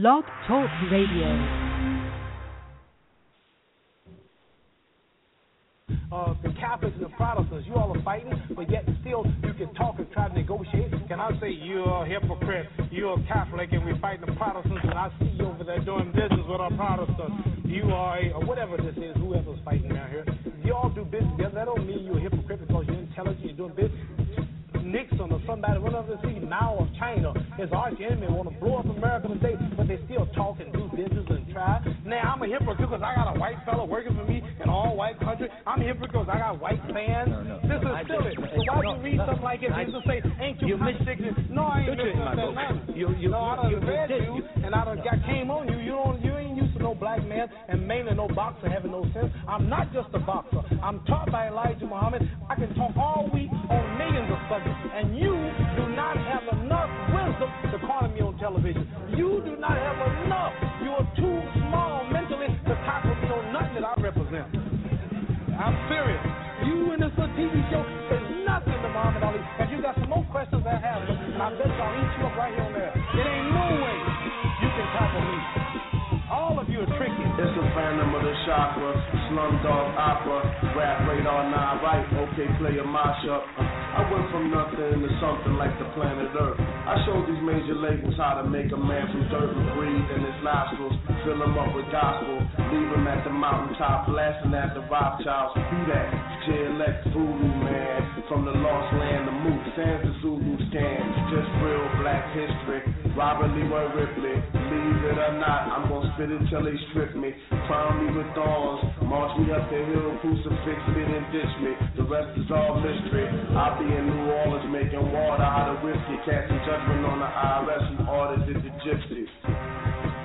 Blog Talk Radio. uh, the Catholics and the Protestants. You all are fighting, but yet still you can talk and try to negotiate. Can I say you're a hypocrite? You're a Catholic, and we're fighting the Protestants, and I see you over there doing business with our Protestants. You are a, or whatever this is, whoever's fighting down here. You all do business together. That don't mean you're a hypocrite because you're intelligent, you're doing business. Nixon or somebody, one of them see Mao of China, his arch enemy, want to blow up America today, but they still talk and do business and try. Now I'm a hypocrite because I got a white fellow working for me in all white country. I'm a hypocrite because I got white fans. No, no, this is silly. So why do you read something like this and just say, ain't you contradicting? No, I ain't listening to You, you, no, I done read you, and I done got came on you. You don't, you ain't no black man, and mainly no boxer having no sense. I'm not just a boxer. I'm taught by Elijah Muhammad. I can talk all week on millions of subjects, and you do not have enough wisdom to corner me on television. You do not have enough. You are too small mentally to tackle me on nothing that I represent. I'm serious. You in this little TV show is nothing to Muhammad Ali. And you got some more questions I have, and I bet I'll eat you up right here chakra, slumdog opera, rap radar nine right, okay play player mashup. I went from nothing to something like the planet Earth. I showed these major labels how to make a man from dirt and breathe in his nostrils, fill him up with gospel, leave him at the mountaintop, blasting at the Rothschilds. Who that? J-Elect Voodoo man, from the lost land of Moose, sans Zulu scan, just real black history. Robert Leroy Ripley, believe it or not, I'm gonna spit it till they strip me. Crown me with thorns, march me up the hill, crucifix me and ditch me. The rest is all mystery. I'll be in New Orleans making water out of whiskey, casting judgment on the IRS who it the gypsies.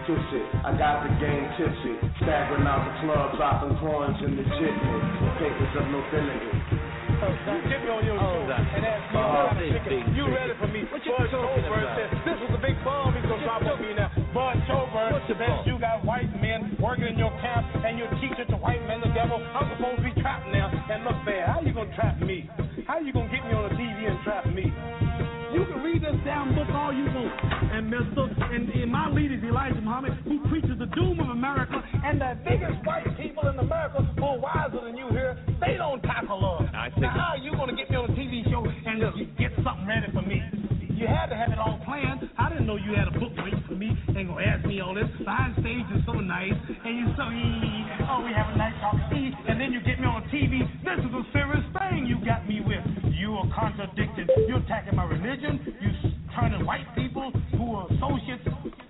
It, I got the game tipsy, staggering out the club, dropping coins in the jitney, papers of nobility. You get me on your show and ask me about a chicken. You ready for me? Bud Chober said this was a big bomb he's gonna drop on me now. Bud Chober says you got white men working in your camp and you're teaching to white men the devil. I'm supposed to be trapped now and look bad. How you gonna trap me? How you gonna get me on the TV and trap me? You can read this damn book all you want. And Mr. And, and my leader is Elijah Muhammad, who preaches the doom of America. And the biggest white people in America who are wiser than you here, they don't tackle us. Now, how are you going to get me on a TV show and get something ready for me? You had to have it all planned. I didn't know you had a book waiting for me and gonna ask me all this. Behind stage is so nice, and you're so oh we have a nice talk, and then you get me on TV. This is a serious thing you got me with. You are contradicting. You're attacking my religion. You turning white people who are associates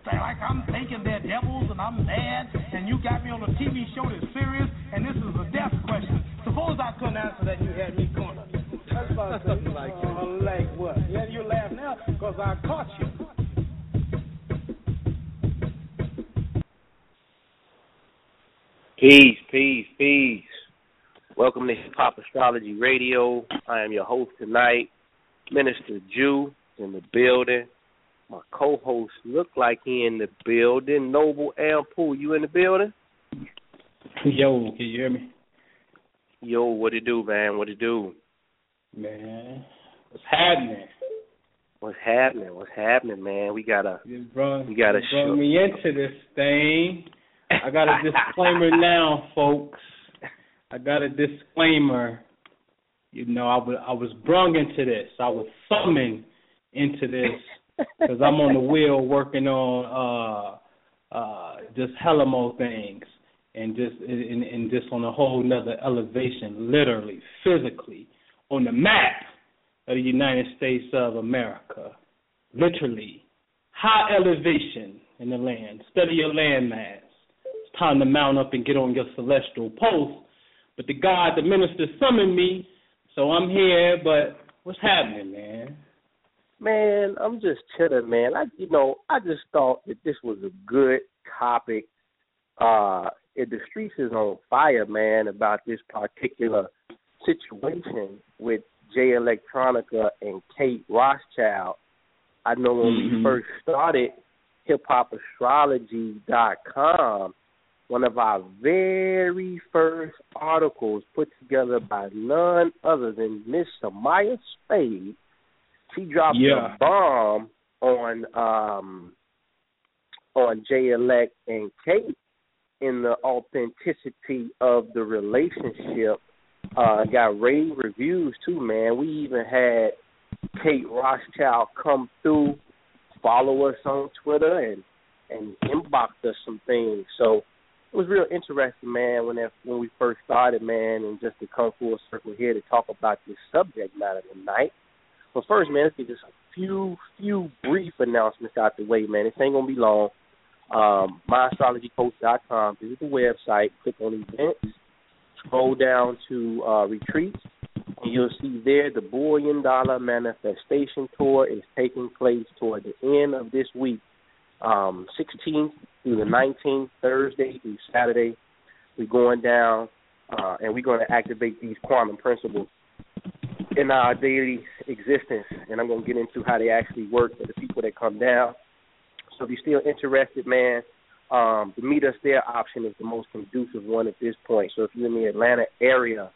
like I'm thinking they're devils and I'm mad, and you got me on a TV show that's serious, and this is a death question. Suppose I couldn't answer that, you had me cornered. That's about something like uh, like what? Yeah, you laugh now because I caught you. Peace, peace, peace. Welcome to Hip Hop Astrology Radio. I am your host tonight, Minister Jew in the building. My co-host look like he in the building. Noble Ampool, you in the building? Yo, can you hear me? Yo, what it do, man? What it do? Man, what's happening? What's happening? What's happening, man? We gotta, you brought, we gotta you brought me into this thing. I got a disclaimer now, folks. I got a disclaimer. You know, I was I was brung into this. I was summoned into this because I'm on the wheel working on uh uh just more things and just and, and just on a whole nother elevation, literally, physically, on the map of the United States of America. Literally. High elevation in the land. Study your landmass. It's time to mount up and get on your celestial post. But the God, the minister summoned me, so I'm here, but what's happening, man? Man, I'm just chilling, man. I you know, I just thought that this was a good topic. Uh if the streets is on fire, man, about this particular situation with Jay Electronica and Kate Rothschild. I know when mm-hmm. we first started hiphopastrology.com, one of our very first articles put together by none other than Miss Samaya Spade. She dropped yeah. a bomb on um on J Elect and Kate in the authenticity of the relationship. Uh, got rave reviews too, man. We even had Kate Rothschild come through, follow us on Twitter, and and inbox us some things. So it was real interesting, man, when that, when we first started, man, and just to come full circle here to talk about this subject matter tonight. But first, man, let's get just a few few brief announcements out the way, man. This ain't gonna be long. Um, myastrologycoach.com. Visit the website. Click on events. Scroll down to uh, retreats, and you'll see there the Billion Dollar Manifestation Tour is taking place toward the end of this week, um, 16th through the 19th, Thursday through Saturday. We're going down, uh, and we're going to activate these quantum principles in our daily existence, and I'm going to get into how they actually work for the people that come down. So if you're still interested, man, um, the meet us there option is the most conducive one at this point. So if you're in the Atlanta area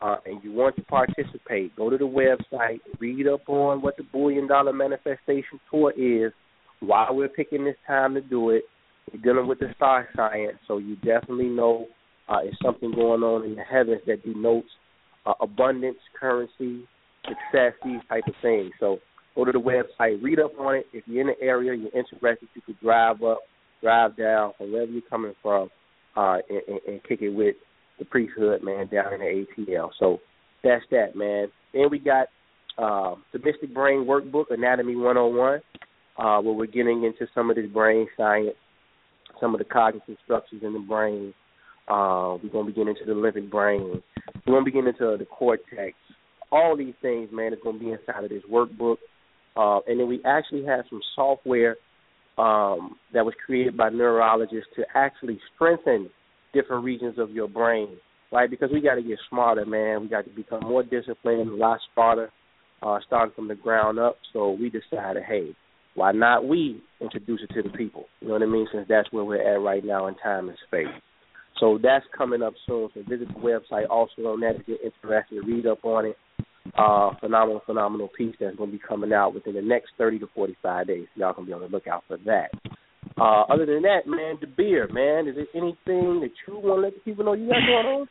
uh, and you want to participate, go to the website, read up on what the Billion Dollar Manifestation Tour is, why we're picking this time to do it. We're dealing with the star science, so you definitely know uh, something going on in the heavens that denotes uh, abundance, currency, success, these type of things. So go to the website, read up on it. If you're in the area, you're interested, you could drive up, drive down from wherever you're coming from, uh, and, and, and kick it with the priesthood, man, down in the ATL. So that's that, man. Then we got uh, the Mystic Brain Workbook, Anatomy 101, uh, where we're getting into some of this brain science, some of the cognitive structures in the brain. Uh, we're going to be getting into the living brain. We're going to be getting into the cortex. All these things, man, is going to be inside of this workbook. Uh, and then we actually have some software um, that was created by neurologists to actually strengthen different regions of your brain, right? Because we got to get smarter, man. We got to become more disciplined, a lot smarter, uh, starting from the ground up. So we decided, hey, why not we introduce it to the people? You know what I mean? Since that's where we're at right now in time and space. So that's coming up soon. So visit the website also on that if you're interested. Read up on it uh, phenomenal, phenomenal piece that's going to be coming out within the next 30 to 45 days. Y'all going to be on the lookout for that. Uh, other than that, man, the beer, man, is there anything that you want to let the people know you got going on?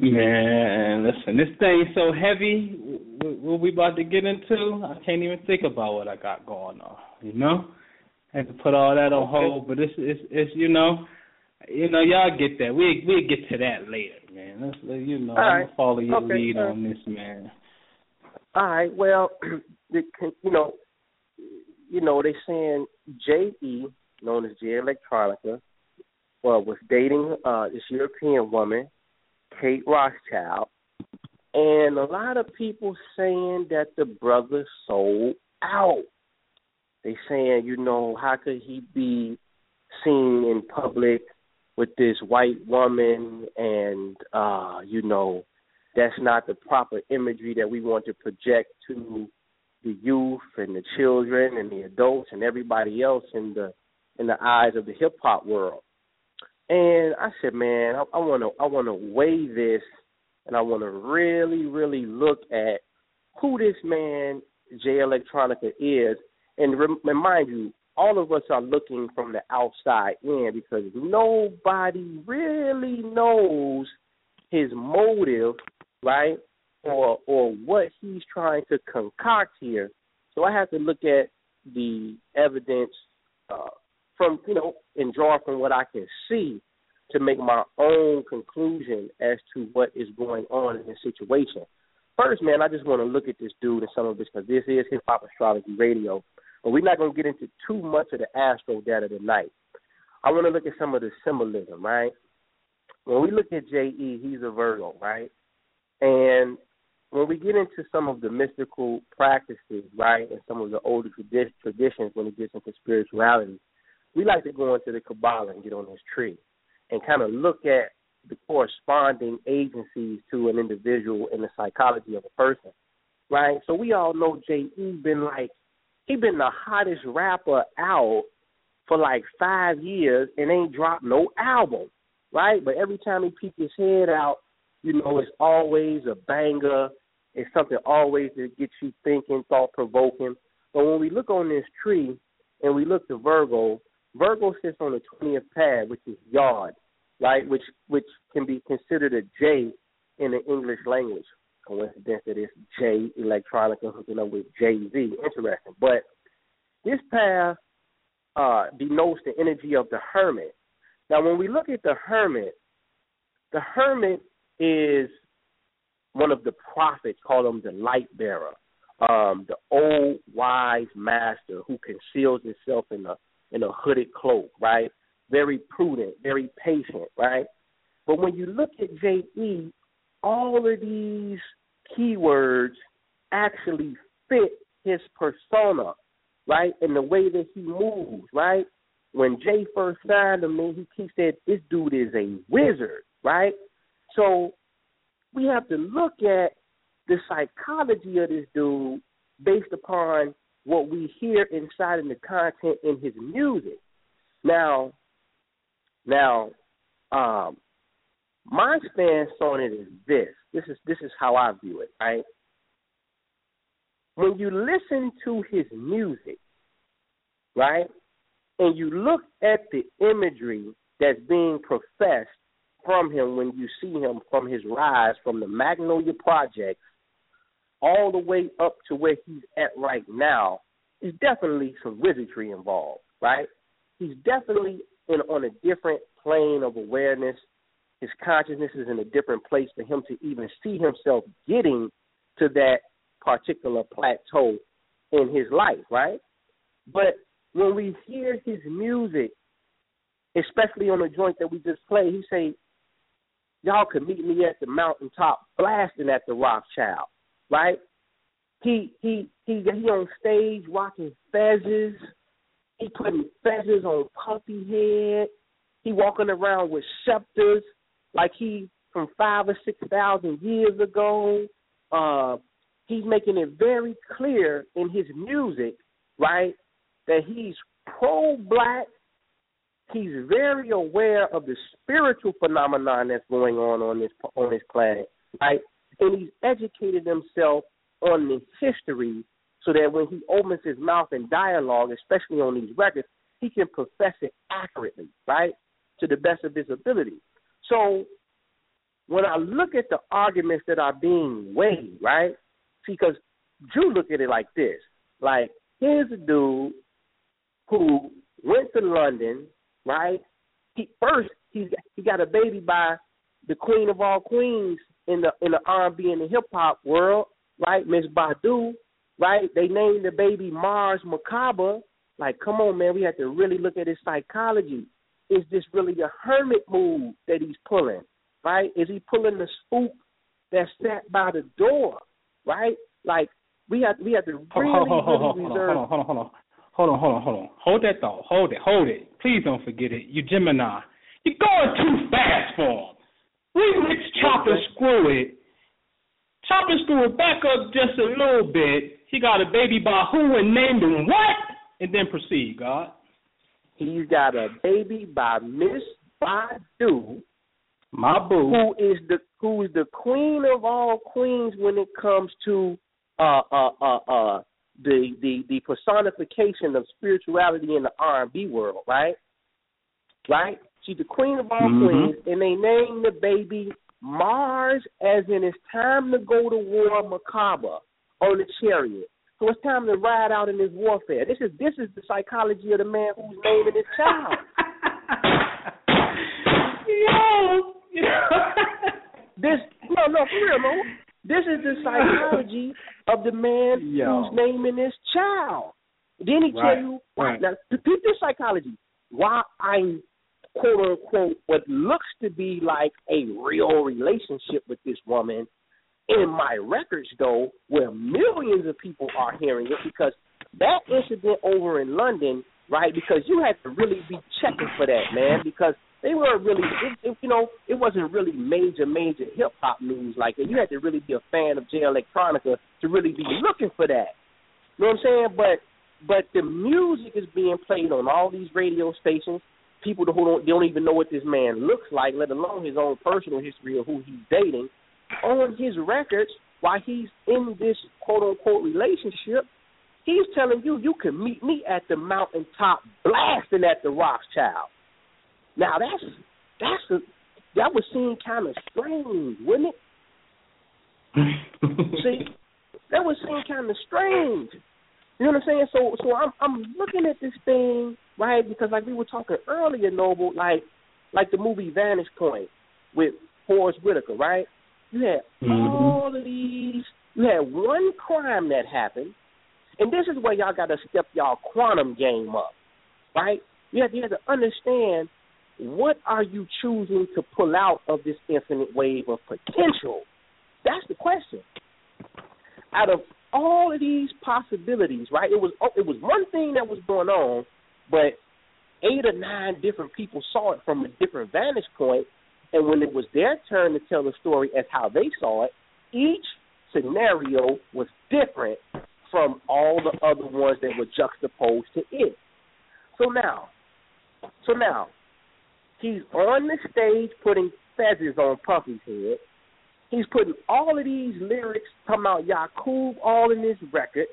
Man, listen, this thing's so heavy. What we about to get into, I can't even think about what I got going on. You know, I had to put all that on hold. But it's it's it's you know, you know, y'all get that. We we get to that later, man. Let's you know, All I'm right. gonna follow your Okay, lead on this, man. All right. Well, the, you know, you know, they saying J.E., known as J Electronica, well, was dating uh, this European woman, Kate Rothschild, and a lot of people saying that the brother sold out. They saying, you know, how could he be seen in public with this white woman and uh, you know, that's not the proper imagery that we want to project to the youth and the children and the adults and everybody else in the in the eyes of the hip hop world. And I said, man, I, want to I want to weigh this, and I want to really really look at who this man jay Electronica is, and rem- remind you, all of us are looking from the outside in because nobody really knows his motive, right, or or what he's trying to concoct here. So I have to look at the evidence uh, from you know and draw from what I can see to make my own conclusion as to what is going on in this situation. First, man, I just want to look at this dude and some of this because this is hip hop astrology radio, but we're not going to get into too much of the astro data tonight. I want to look at some of the symbolism, right? When we look at J.E., he's a Virgo, right? And when we get into some of the mystical practices, right, and some of the older tradi- traditions when it gets into spirituality, we like to go into the Kabbalah and get on this tree and kind of look at the corresponding agencies to an individual in the psychology of a person, right? So we all know J.E. been like, he been the hottest rapper out for like five years and ain't dropped no album, right? But every time he peeks his head out, you know, it's always a banger. It's something always that gets you thinking, thought provoking. But when we look on this tree, and we look to Virgo, Virgo sits on the twentieth pad, which is Yod, right? Which which can be considered a J in the English language. Coincidence that it's J Electronica hooking up with Jay Z. Interesting. But this path uh, denotes the energy of the hermit. Now, when we look at the hermit, the hermit is one of the prophets, call him the light bearer, um, the old wise master who conceals himself in a in a hooded cloak, right? Very prudent, very patient, right? But when you look at J.E., all of these keywords actually fit his persona, right? And the way that he moves, right? When Jay first signed him, man, he, he said, This dude is a wizard, right? So we have to look at the psychology of this dude based upon what we hear inside in the content in his music. Now, now, um, my stance on it is this. This is this is how I view it, right? When you listen to his music, right, and you look at the imagery that's being professed from him when you see him from his rise from the Magnolia Project all the way up to where he's at right now, there's definitely some wizardry involved, right? He's definitely in on a different plane of awareness. His consciousness is in a different place for him to even see himself getting to that particular plateau in his life, right? But when we hear his music, especially on the joint that we just played, he say, Y'all could meet me at the mountaintop blasting at the Rothschild, right? He he he he on stage rocking fezzes. He putting fezzes on Puffy head. He walking around with scepters like he from five or six thousand years ago. Uh, he's making it very clear in his music, right, that he's pro black he's very aware of the spiritual phenomenon that's going on on this on this planet, right? And he's educated himself on the history so that when he opens his mouth in dialogue, especially on these records, he can profess it accurately, right, to the best of his ability. So when I look at the arguments that are being weighed, right, See, because Drew look at it like this, like here's a dude who went to London, right? He first he he got a baby by the queen of all queens in the in the R and B and the hip hop world, right? Miss Badu, right? They named the baby Mars Merkaba. Like, come on, man, we have to really look at his psychology. Is this really a hermit move that he's pulling, right? Is he pulling the spook that's sat by the door, right? Like, we have we have to really, hold, hold, hold, really reserve. hold on, hold on, hold on. Hold on, hold on, hold on. Hold that thought. Hold it, hold it. Please don't forget it. You Gemini. You're going too fast for him. Remix chop and screw it. Chop and screw it back up just a little bit. He got a baby by who and named him what? And then proceed, God. He's got a baby by Miss Badu, My boo. who is the who is the queen of all queens when it comes to uh uh uh uh the the the personification of spirituality in the R and B world, right? Right? She's the queen of all Mhm. queens, and they named the baby Mars, as in it's time to go to war, Merkaba on the chariot. So it's time to ride out in this warfare. This is this is the psychology of the man who's naming his child. Yo, This no no for real, no. This is the psychology of the man Yo. who's naming his child. Then he Right, tell you right. now repeat this psychology. Why I'm quote unquote what looks to be like a real relationship with this woman in my records though, where millions of people are hearing it because that incident over in London, right? Because you had to really be checking for that, man, because they weren't really, it, it, you know, it wasn't really major, major hip hop news like that. You had to really be a fan of J Electronica to really be looking for that. You know what I'm saying? But but the music is being played on all these radio stations. People who don't they don't even know what this man looks like, let alone his own personal history of who he's dating, on his records while he's in this quote unquote relationship. He's telling you you can meet me at the mountaintop, blasting at the Rothschild. Now that's that's a that would seem kind of strange, wouldn't it? See, that would seem kind of strange. You know what I'm saying? So, so I'm I'm looking at this thing right because like we were talking earlier, Noble, like like the movie Vantage Point with Forest Whitaker, right? You had mm-hmm. all of these. You had one crime that happened, and this is where y'all got to step y'all quantum game up, right? You have, you have to understand what are you choosing to pull out of this infinite wave of potential. That's the question. Out of all of these possibilities, right? It was it was one thing that was going on, but eight or nine different people saw it from a different vantage point, and when it was their turn to tell the story as how they saw it, each scenario was different from all the other ones that were juxtaposed to it. So now, so now, he's on the stage putting feathers on Puffy's head. He's putting all of these lyrics come out Yakub all in his records,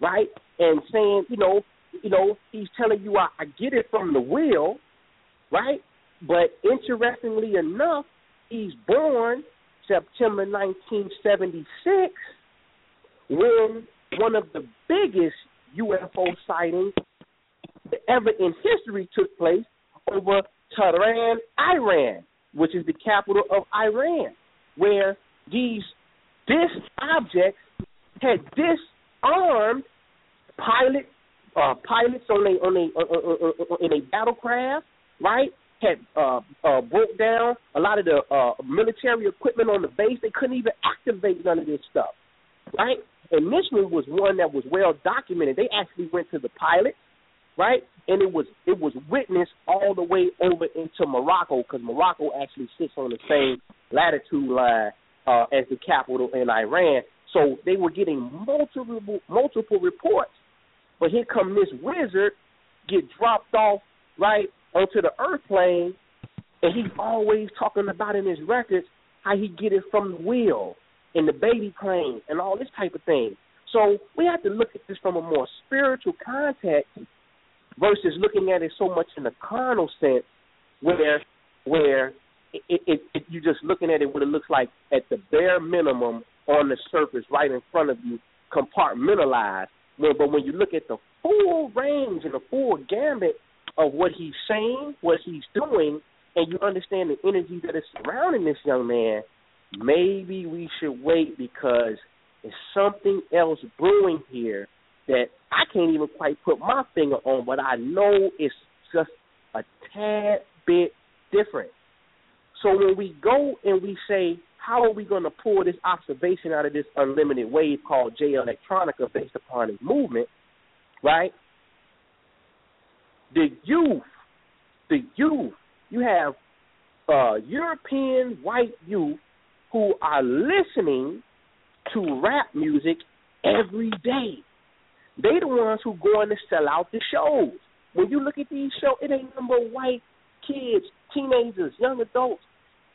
right? And saying, you know, you know, he's telling you I, I get it from the will, right? But interestingly enough, he's born September 1976 when one of the biggest UFO sightings ever in history took place over Tehran, Iran, which is the capital of Iran, where these this object had disarmed pilot uh, pilots on a on a uh, uh, in a battlecraft, right? Had uh, uh, broke down a lot of the uh, military equipment on the base. They couldn't even activate none of this stuff, right? And this one was one that was well documented. They actually went to the pilot, right? And it was it was witnessed all the way over into Morocco because Morocco actually sits on the same latitude line uh, as the capital in Iran. So they were getting multiple multiple reports. But here come this wizard get dropped off right onto the earth plane, and he's always talking about in his records how he get it from the wheel and the baby plane and all this type of thing. So we have to look at this from a more spiritual context versus looking at it so much in a carnal sense, where where it, it, it, you're just looking at it what it looks like at the bare minimum on the surface, right in front of you, compartmentalized. But when you look at the full range and the full gambit of what he's saying, what he's doing, and you understand the energy that is surrounding this young man, maybe we should wait because there's something else brewing here that I can't even quite put my finger on, but I know it's just a tad bit different. So when we go and we say, how are we going to pull this observation out of this unlimited wave called J Electronica based upon his movement, right? The youth, the youth, you have uh, European white youth who are listening to rap music every day. They the ones who going to sell out the shows. When you look at these shows, it ain't number white kids, teenagers, young adults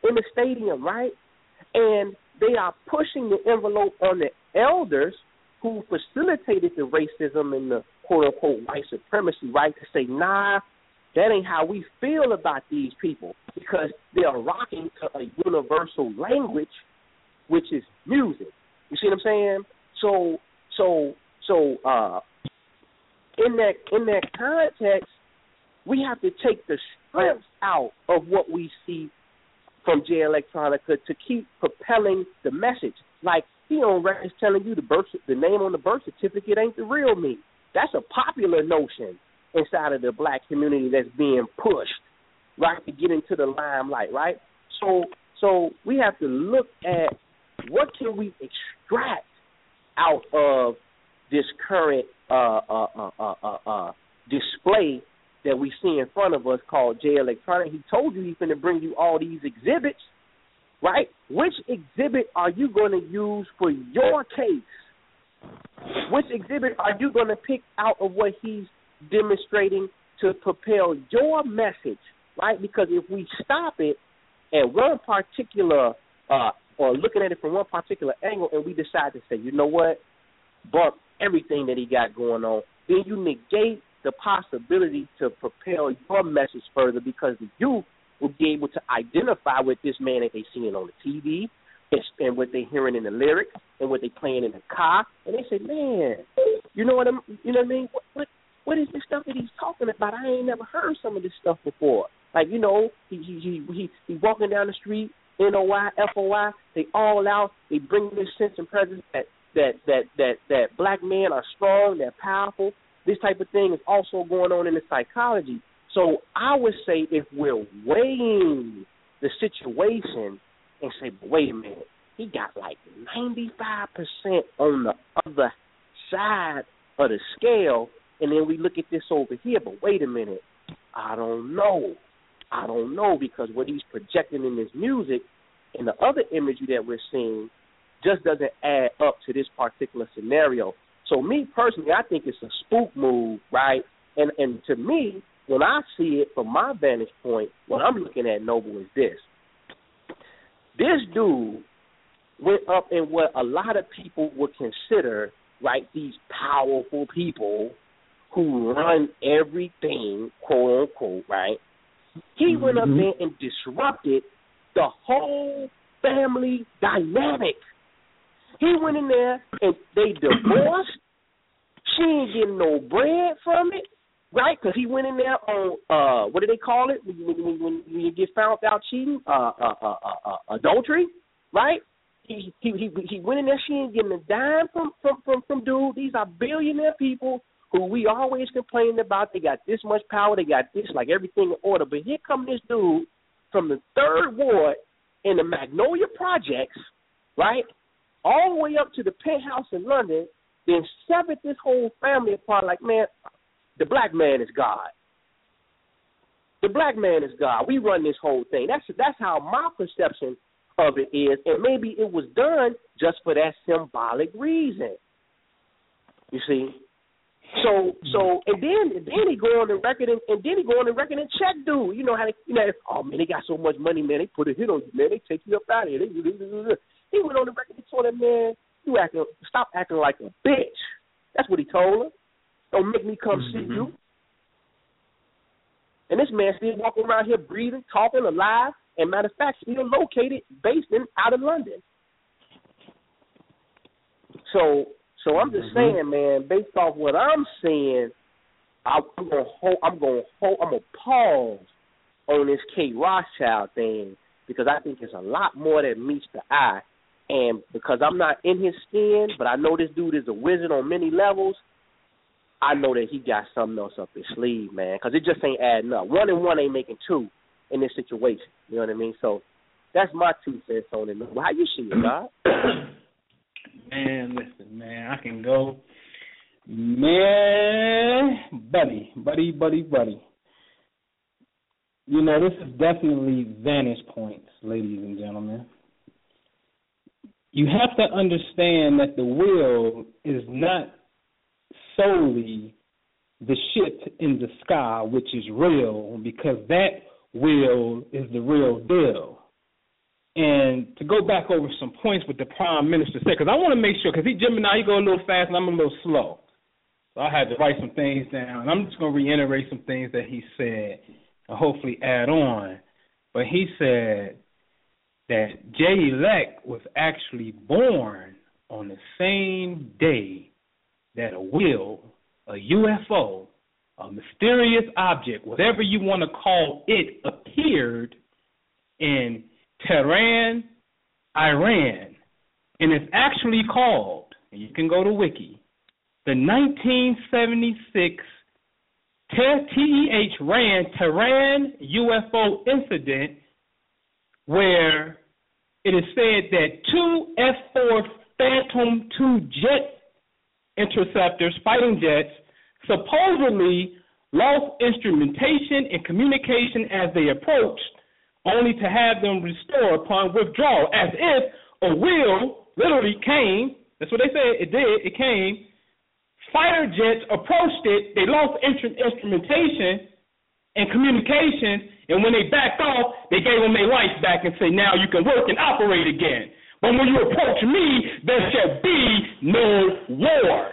in the stadium, right? And they are pushing the envelope on the elders who facilitated the racism and the quote unquote white supremacy, right? To say, nah, that ain't how we feel about these people because they are rocking to a universal language, which is music. You see what I'm saying? So, so, so, uh, in that in that context, we have to take the strips out of what we see from Jay Electronica to keep propelling the message. Like he on record is telling you the birth the name on the birth certificate ain't the real me. That's a popular notion inside of the black community that's being pushed, right, to get into the limelight, right? So so we have to look at what can we extract out of this current uh, uh, uh, uh, uh, uh display that we see in front of us called Jay Electronic. He told you he's going to bring you all these exhibits, right? Which exhibit are you going to use for your case? Which exhibit are you going to pick out of what he's demonstrating to propel your message, right? Because if we stop it at one particular, uh, or looking at it from one particular angle, and we decide to say, you know what, Bump, everything that he got going on, then you negate the possibility to propel your message further because youth will be able to identify with this man that they're seeing on the TV and what they hearing in the lyrics and what they playing in the car, and they say, "Man, you know what I'm, you know what I mean? What what what is this stuff that he's talking about? I ain't never heard some of this stuff before. Like you know, he he he he, he walking down the street, N O Y F O Y. They all out. They bring this sense and presence that that that that that black men are strong, they're powerful. This type of thing is also going on in the psychology. So I would say if we're weighing the situation and say, but wait a minute, he got like 95% on the other side of the scale, and then we look at this over here, but wait a minute, I don't know. I don't know because what he's projecting in his music and the other imagery that we're seeing just doesn't add up to this particular scenario. So me personally, I think it's a spook move, right? And and to me, when I see it from my vantage point, what I'm looking at, Noble, is this. This dude went up in what a lot of people would consider, right, these powerful people who run everything, quote unquote, right? He mm-hmm. went up there and disrupted the whole family dynamic. He went in there and they divorced. she ain't getting no bread from it right? Because he went in there on uh, what do they call it when, when, when, when you get found out cheating? Uh, uh, uh, uh, uh, adultery, right? He, he he he went in there. She ain't getting a dime from from from from dude. These are billionaire people who we always complain about. They got this much power. They got this like everything in order. But here come this dude from the third ward in the Magnolia Projects, right? All the way up to the penthouse in London, then severed this whole family apart. Like, man, the black man is God. The black man is God. We run this whole thing. That's that's how my perception of it is, and maybe it was done just for that symbolic reason. You see, so so and then and then he go on the record and, and then he go on the record and check dude. You know how they you know oh man they got so much money man they put a hit on you man they take you up out of here. They, they. He went on the record and told him man you acting stop acting like a bitch. That's what he told her. Don't make me come mm-hmm. see you. And this man still walking around here breathing, talking, alive, and matter of fact, still located, based in out of London. So, so I'm just mm-hmm. saying, man, based off what I'm seeing, I'm gonna hold, I'm gonna hold, I'm gonna pause on this Kate Rothschild thing because I think there's a lot more that meets the eye, and because I'm not in his skin, but I know this dude is a wizard on many levels. I know that he got something else up his sleeve, man, because it just ain't adding up. One and one ain't making two in this situation. You know what I mean? So that's my two cents on it. How you see it, God? man, listen, man, I can go, man, buddy, buddy, buddy, buddy. You know, this is definitely vantage points, ladies and gentlemen. You have to understand that the will is not solely the ship in the sky, which is real, because that will is the real deal. And to go back over some points with the prime minister said, because I want to make sure, because he Gemini, he go a little fast and I'm a little slow. So I had to write some things down. And I'm just going to reiterate some things that he said and hopefully add on. But he said that Jay Elect was actually born on the same day that a will, a UFO, a mysterious object, whatever you want to call it, appeared in Tehran, Iran. And it's actually called, and you can go to Wiki, the 1976 TEH ran Tehran UFO incident where it is said that two F 4 Phantom 2 jet interceptors, fighting jets, supposedly lost instrumentation and communication as they approached, only to have them restored upon withdrawal, as if a wheel literally came. That's what they said. It did. It came. Fighter jets approached it. They lost instrumentation and communication, and when they backed off, they gave them their life back and said, "Now you can work and operate again." But when you approach me, there shall be no war.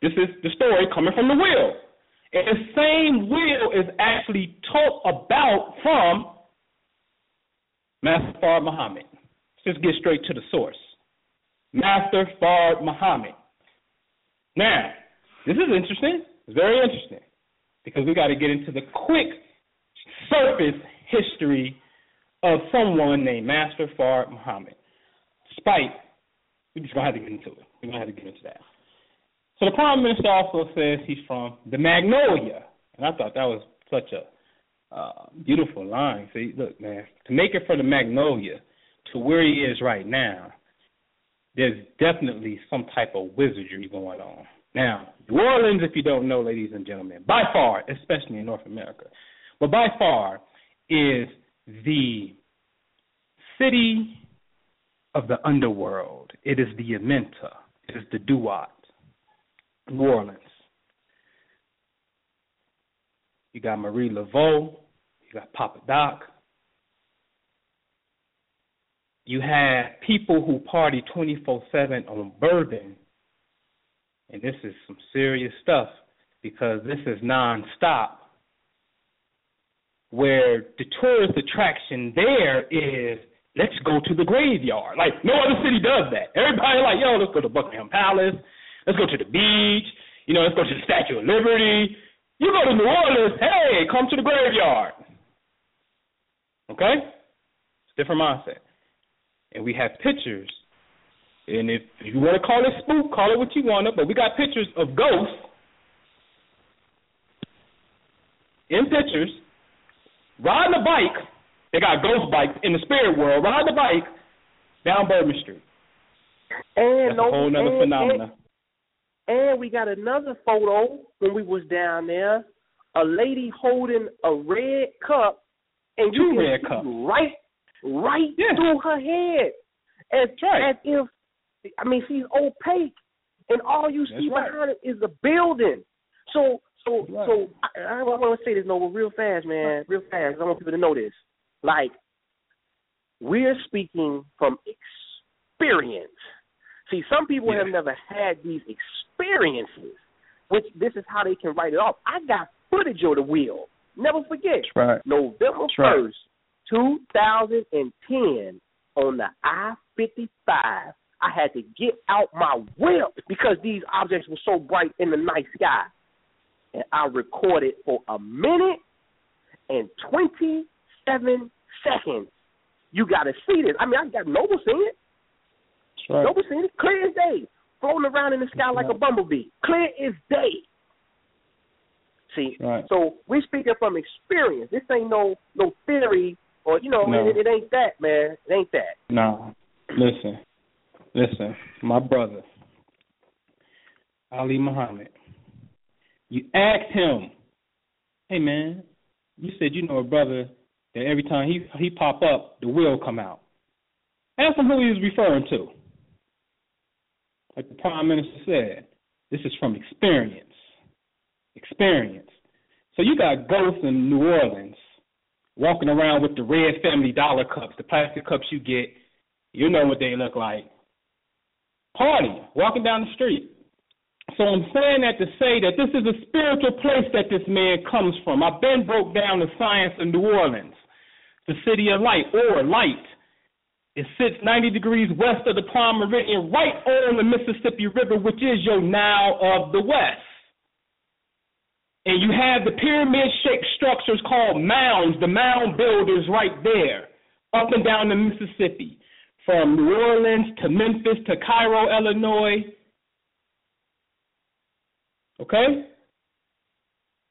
This is the story coming from the will. And the same will is actually taught about from Master Fard Muhammad. Let's get straight to the source. Master Fard Muhammad. Now, this is interesting. It's very interesting because we got to get into the quick surface history of someone named Master Fard Muhammad. Despite, we're just to have to get into it. We're to have to get into that. So the Prime Minister also says he's from the Magnolia. And I thought that was such a uh, beautiful line. See, look, man, to make it from the Magnolia to where he is right now, there's definitely some type of wizardry going on. Now, New Orleans, if you don't know, ladies and gentlemen, by far, especially in North America, but by far is the city of the underworld. It is the Amenta. It is the Duat. New Orleans. You got Marie Laveau. You got Papa Doc. You have people who party 24 7 on bourbon. And this is some serious stuff because this is nonstop. Where the tourist attraction there is let's go to the graveyard. Like no other city does that. Everybody like, yo, let's go to Buckingham Palace. Let's go to the beach. You know, let's go to the Statue of Liberty. You go to New Orleans, hey, come to the graveyard. Okay? It's a different mindset. And we have pictures. And if you want to call it spook, call it what you want to, but we got pictures of ghosts in pictures riding a bike. They got ghost bikes in the spirit world, Ride the bike down Bourbon Street. And That's no, a whole other phenomenon. And, and we got another photo when we was down there. A lady holding a red cup, and you Two can red see cups. right, right Yeah. through her head, as right. as if, I mean, she's opaque, and all you see right. behind it is a building. So, so, right. so I, I want to say this, Nova, real fast, man, real fast. I want people to know this. Like, we're speaking from experience. See, some people Yeah. have never had these experiences, which this is how they can write it off. I got footage of the wheel. Never forget. right. November That's right. 1st, 2010, on the I 55, I had to get out my whip because these objects were so bright in the night sky. And I recorded for a minute and 27 seconds. You got to see this. I mean, I got Noble seen it. That's right. Noble seen it. Clear as day. Floating around in the sky like a bumblebee. Clear as day. See, Right. so we're speaking from experience. This ain't no no theory or you know No. it, it ain't that man. It ain't that. No. Listen. Listen. My brother, Ali Muhammad. You asked him, hey man, you said you know a brother that every time he he pop up, the will come out. Ask him who he was referring to. Like the Prime Minister said, this is from experience. Experience. So you got ghosts in New Orleans walking around with the red family dollar cups, the plastic cups you get. You know what they look like. Party, walking down the street. So I'm saying that to say that this is a spiritual place that this man comes from. I've been broke down the science of New Orleans, the city of light, or light. It sits 90 degrees west of the Prime Meridian, right on the Mississippi River, which is your Nile of the West. And you have the pyramid shaped structures called mounds, the mound builders right there, up and down the Mississippi, from New Orleans to Memphis to Cairo, Illinois. Okay?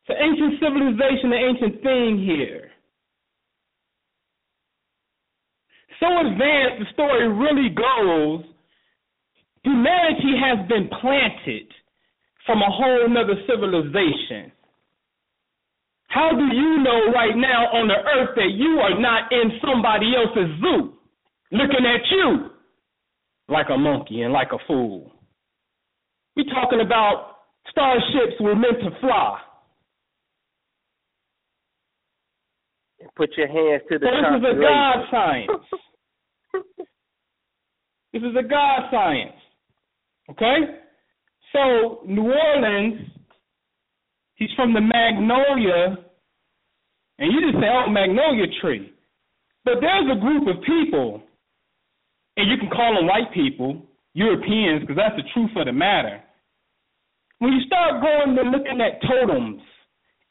It's an ancient civilization, an ancient thing here. So advanced, the story really goes humanity has been planted from a whole nother civilization. How do you know right now on the earth that you are not in somebody else's zoo looking at you like a monkey and like a fool? We're talking about starships were meant to fly. Put your hands to the So this is a. God science. This is a God science. Okay? So New Orleans, he's from the Magnolia, and you just say, "Oh, Magnolia tree," but there's a group of people, and you can call them white people, Europeans, because that's the truth of the matter. When you start going and looking at totems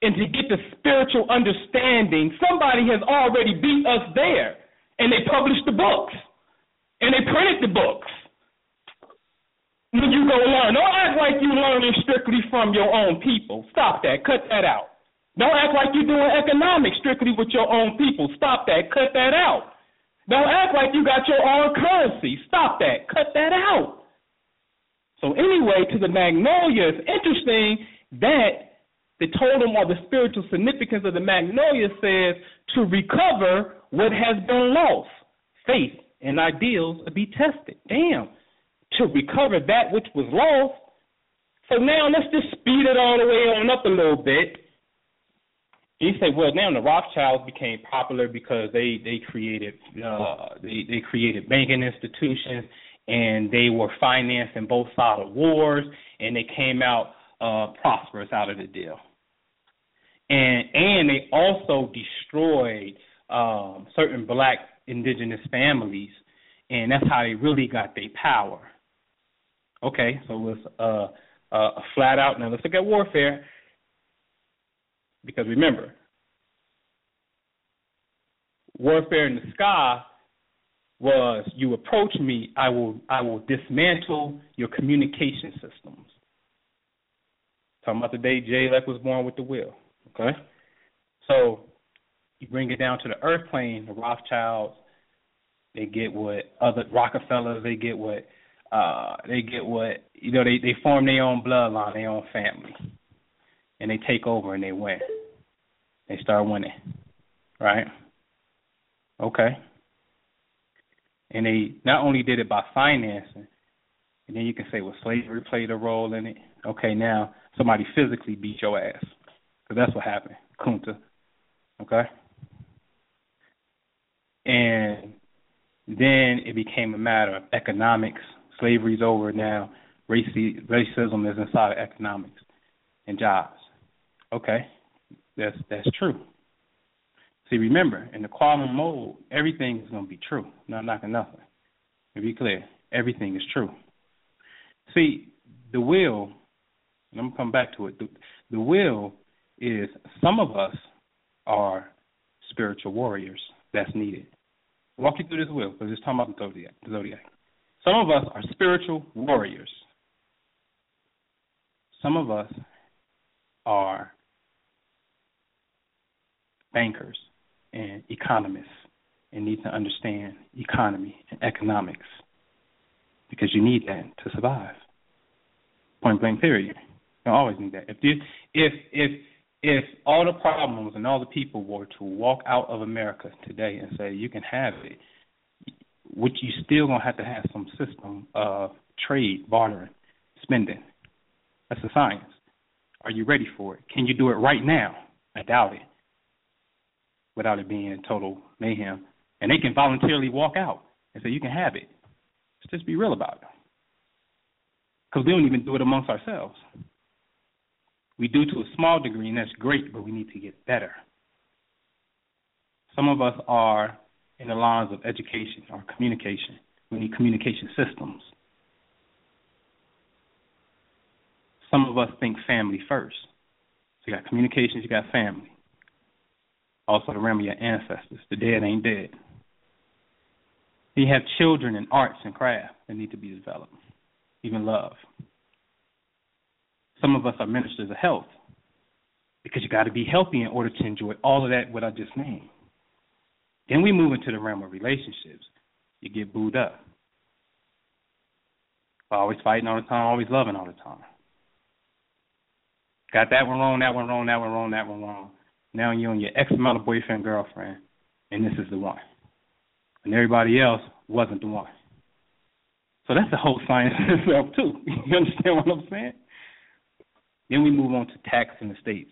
and to get the spiritual understanding, somebody has already beat us there, and they published the books, and they printed the books when you go learn. Don't act like you're learning strictly from your own people. Stop that. Cut that out. Don't act like you're doing economics strictly with your own people. Stop that. Cut that out. Don't act like you got your own currency. Stop that. Cut that out. So anyway, to the magnolia, it's interesting that the totem or the spiritual significance of the magnolia says to recover what has been lost. Faith and ideals to be tested. Damn to recover that which was lost. So now let's just speed it all the way on up a little bit. You say, well, now the Rothschilds became popular because they they created uh, they they created banking institutions and they were financing both sides of wars and they came out uh, prosperous out of the deal. And and they also destroyed um, certain black indigenous families, and that's how they really got their power. Okay, so it's uh, uh, flat out. Now let's look at warfare, because remember, warfare in the sky was you approach me, I will I will dismantle your communication systems. Talking about the day Jay Leck was born with the will. Okay, so you bring it down to the earth plane. The Rothschilds, they get what other Rockefellers, they get what uh, they get what you know they they form their own bloodline, their own family, and they take over and they win. They start winning, right? Okay. And they not only did it by financing, and then you can say, well, slavery played a role in it. Okay, now somebody physically beat your ass, because that's what happened, Kunta. Okay. And then it became a matter of economics slavery's over now. Raci- racism is inside of economics and jobs. Okay, that's that's true. See, remember, in the quantum mode, everything is going to be true. Not knocking nothing. To be clear, everything is true. See, the will, and I'm going to come back to it. The, the will is some of us are spiritual warriors that's needed. Walk you through this will because it's talking about the zodiac. The zodiac. Some of us are spiritual warriors. Some of us are bankers and economists and need to understand economy and economics because you need that to survive. Point blank period. You always need that. If you, if if if all the problems and all the people were to walk out of America today and say you can have it, which you still gonna have to have some system of trade, bartering, spending. That's the science. Are you ready for it? Can you do it right now? I doubt it. Without it being total mayhem. And they can voluntarily walk out and say, you can have it. Let's just be real about it. Because we don't even do it amongst ourselves. We do to a small degree, and that's great, but we need to get better. Some of us are in the lines of education or communication. We need communication systems. Some of us think family first. So you got communications, you got family. Also the realm of your ancestors. The dead ain't dead. You have children in arts and craft that need to be developed, even love. Some of us are ministers of health because you got to be healthy in order to enjoy all of that what I just named. Then we move into the realm of relationships. You get booed up. Always fighting all the time, always loving all the time. Got that one wrong, that one wrong, that one wrong, that one wrong. Now you're on your ex amount of boyfriend, girlfriend, and this is the one. And everybody else wasn't the one. So that's the whole science itself too. You understand what I'm saying? Then we move on to tax in the states.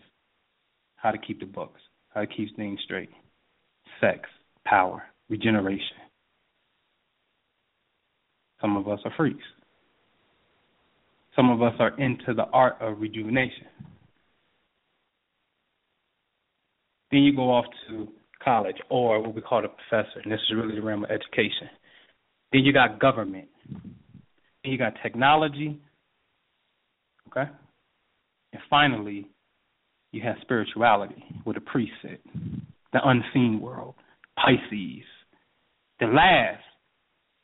How to keep the books, how to keep things straight. Sex, power, regeneration. Some of us are freaks. Some of us are into the art of rejuvenation. Then you go off to college or what we call a professor, and this is really the realm of education. Then you got government. Then you got technology. Okay? And finally, you have spirituality, with a said, the unseen world, Pisces, the last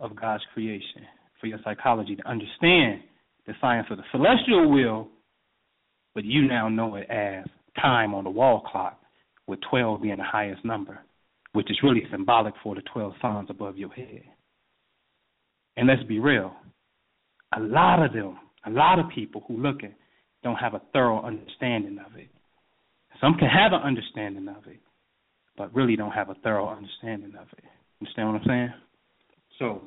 of God's creation for your psychology to understand the science of the celestial will, but you now know it as time on the wall clock, with 12 being the highest number, which is really symbolic for the 12 signs above your head. And let's be real, a lot of them, a lot of people who look at don't have a thorough understanding of it. Some can have an understanding of it, but really don't have a thorough understanding of it. Understand what I'm saying? So,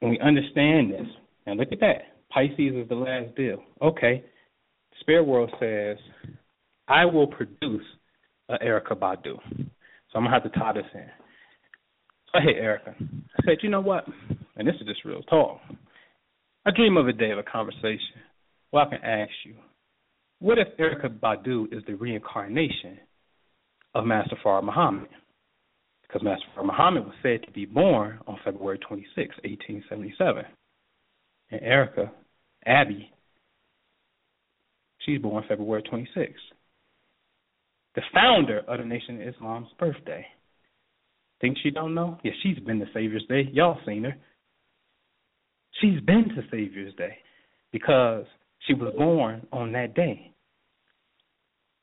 when we understand this, now look at that. Pisces is the last deal. Okay. Spirit world says, I will produce a Erykah Badu. So I'm gonna have to tie this in. So I hit Erykah. I said, you know what? And this is just real talk. I dream of a day of a conversation where I can ask you, what if Erykah Badu is the reincarnation of Master Fard Muhammad? Because Master Fard Muhammad was said to be born on February 26, 1877. And Erykah, Abby, she's born February 26. The founder of the Nation of Islam's birthday. Think she don't know? Yeah, she's been to Savior's Day. Y'all seen her. She's been to Savior's Day because she was born on that day.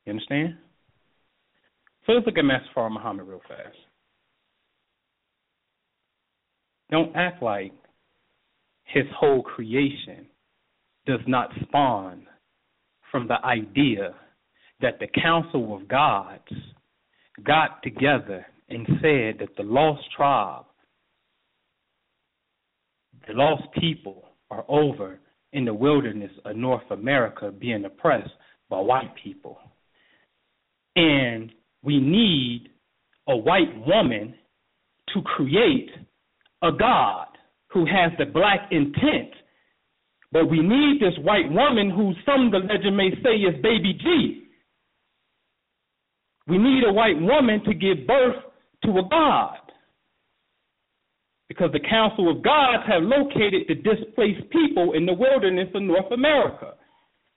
You understand? So let's look at Master Muhammad real fast. Don't act like his whole creation does not spawn from the idea that the Council of Gods got together and said that the lost tribe, the lost people, are over in the wilderness of North America being oppressed by white people. And we need a white woman to create a God who has the black intent. But we need this white woman who some the legend may say is baby G. We need a white woman to give birth to a God. Because the Council of Gods have located the displaced people in the wilderness of North America.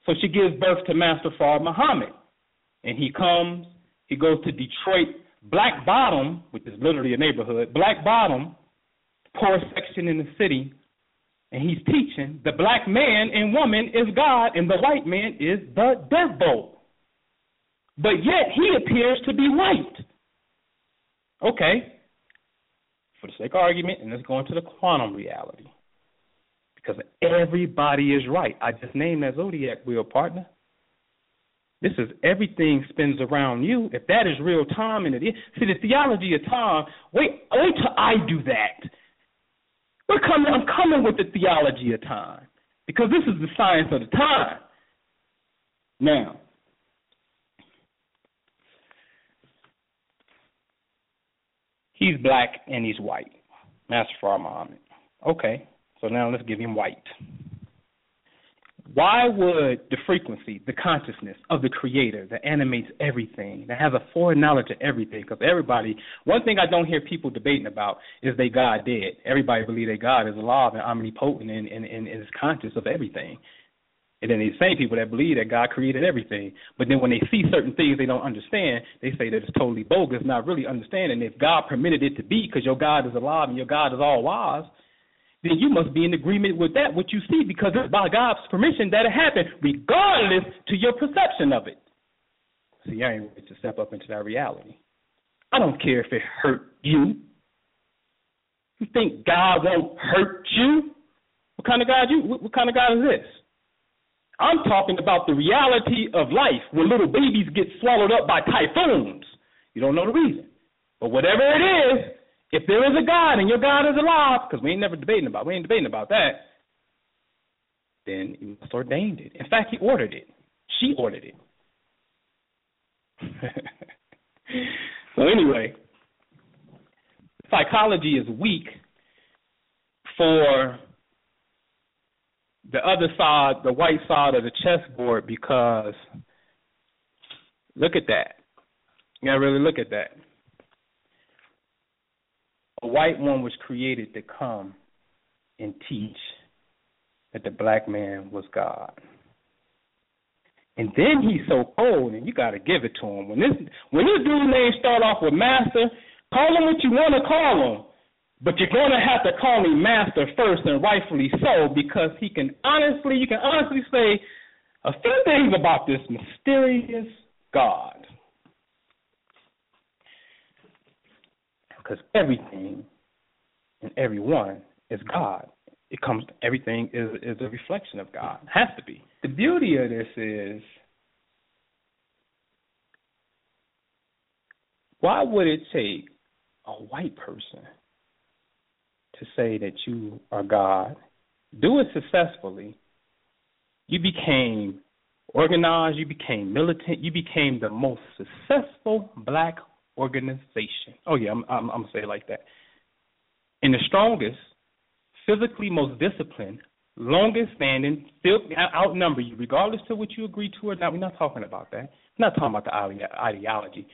So she gives birth to Master Fard Muhammad. And he comes, he goes to Detroit, Black Bottom, which is literally a neighborhood, Black Bottom, poor section in the city, and he's teaching the black man and woman is God and the white man is the devil. But yet he appears to be white. Okay. For the sake of argument, and let's go into the quantum reality. Because everybody is right. I just named that zodiac wheel partner. This is everything spins around you. If that is real time and it is see the theology of time, wait wait till I do that. We're coming I'm coming with the theology of time. Because this is the science of the time. Now, he's black and he's white. Master Fard Muhammad. Okay, so now let's give him white why would the frequency, the consciousness of the creator that animates everything, that has a foreknowledge of everything, because everybody, one thing I don't hear people debating about is they God dead. Everybody believe that God is alive and omnipotent and, and, and is conscious of everything. And then these same people that believe that God created everything, but then when they see certain things they don't understand, they say that it's totally bogus, not really understanding if God permitted it to be because your God is alive and your God is all wise – then you must be in agreement with that, what you see, because it's by God's permission that it happened, regardless to your perception of it. See, I ain't ready to step up into that reality. I don't care if it hurt you. You think God won't hurt you? What kind of God you? What, what kind of God is this? I'm talking about the reality of life where little babies get swallowed up by typhoons. You don't know the reason. But whatever it is, if there is a God and your God is alive, because we ain't never debating about we ain't debating about that, then he must ordained it. In fact, he ordered it. She ordered it. so anyway, psychology is weak for the other side, the white side of the chessboard, because look at that. You gotta really look at that. A white one was created to come and teach that the black man was God. And then he's so cold, and you got to give it to him. When this when this dude's name start off with Master, call him what you want to call him, but you're going to have to call him Master first, and rightfully so, because he can honestly, you can honestly say a few things about this mysterious God. Because everything and everyone is God it comes everything is is a reflection of God. It has to be. The beauty of this is why would it take a white person to say that you are God? Do it successfully. You became organized, you became militant, you became the most successful black organization. Oh yeah, I'm I'm, I'm gonna say it like that. And the strongest physically most disciplined, longest standing, still outnumber you, regardless to what you agree to or not. We're not talking about that. We're not talking about the ideology.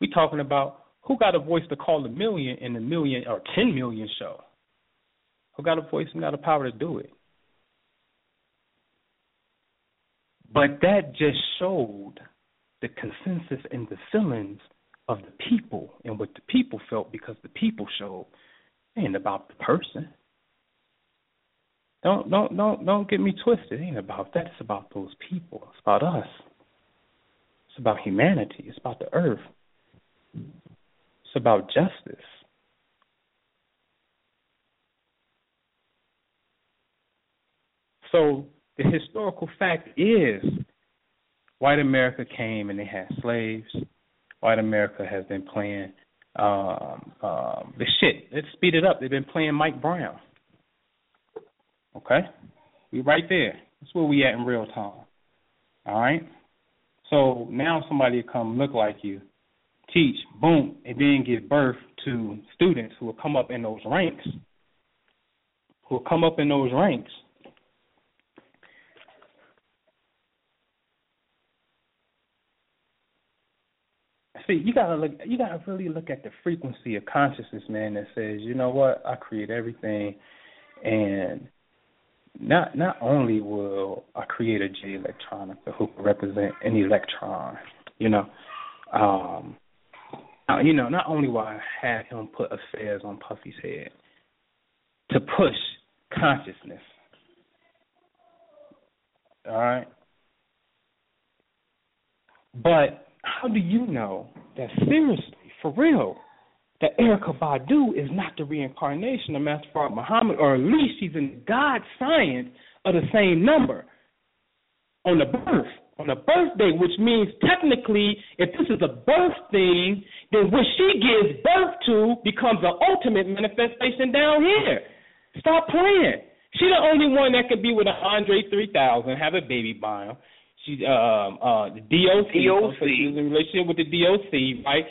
We're talking about who got a voice to call a million in a million or ten million show. Who got a voice and got the power to do it. But that just showed the consensus and the feelings of the people and what the people felt because the people showed it ain't about the person. Don't don't don't don't get me twisted. It ain't about that. It's about those people. It's about us. It's about humanity. It's about the earth. It's about justice. So the historical fact is white America came and they had slaves. White America has been playing um, um, the shit. Let's speed it up. They've been playing Mike Brown. Okay? We right there. That's where we at in real time. All right? So now somebody come look like you, teach, boom, and then give birth to students who will come up in those ranks. Who will come up in those ranks. See, you gotta look. You gotta really look at the frequency of consciousness, man. That says, you know what, I create everything, and not not only will I create a Jay Electronica who represent an electron, you know, um, you know, not only will I have him put affairs on Puffy's head to push consciousness. All right. But how do you know that seriously, for real, that Erykah Badu is not the reincarnation of Master Fard Muhammad, or at least she's in God science of the same number on the birth, on the birthday, which means technically, if this is a birth thing, then what she gives birth to becomes the ultimate manifestation down here. Stop playing. She's the only one that could be with an Andre 3000, have a baby by him. She's um, uh, the DOC, DOC. So she's in relationship with the DOC, right?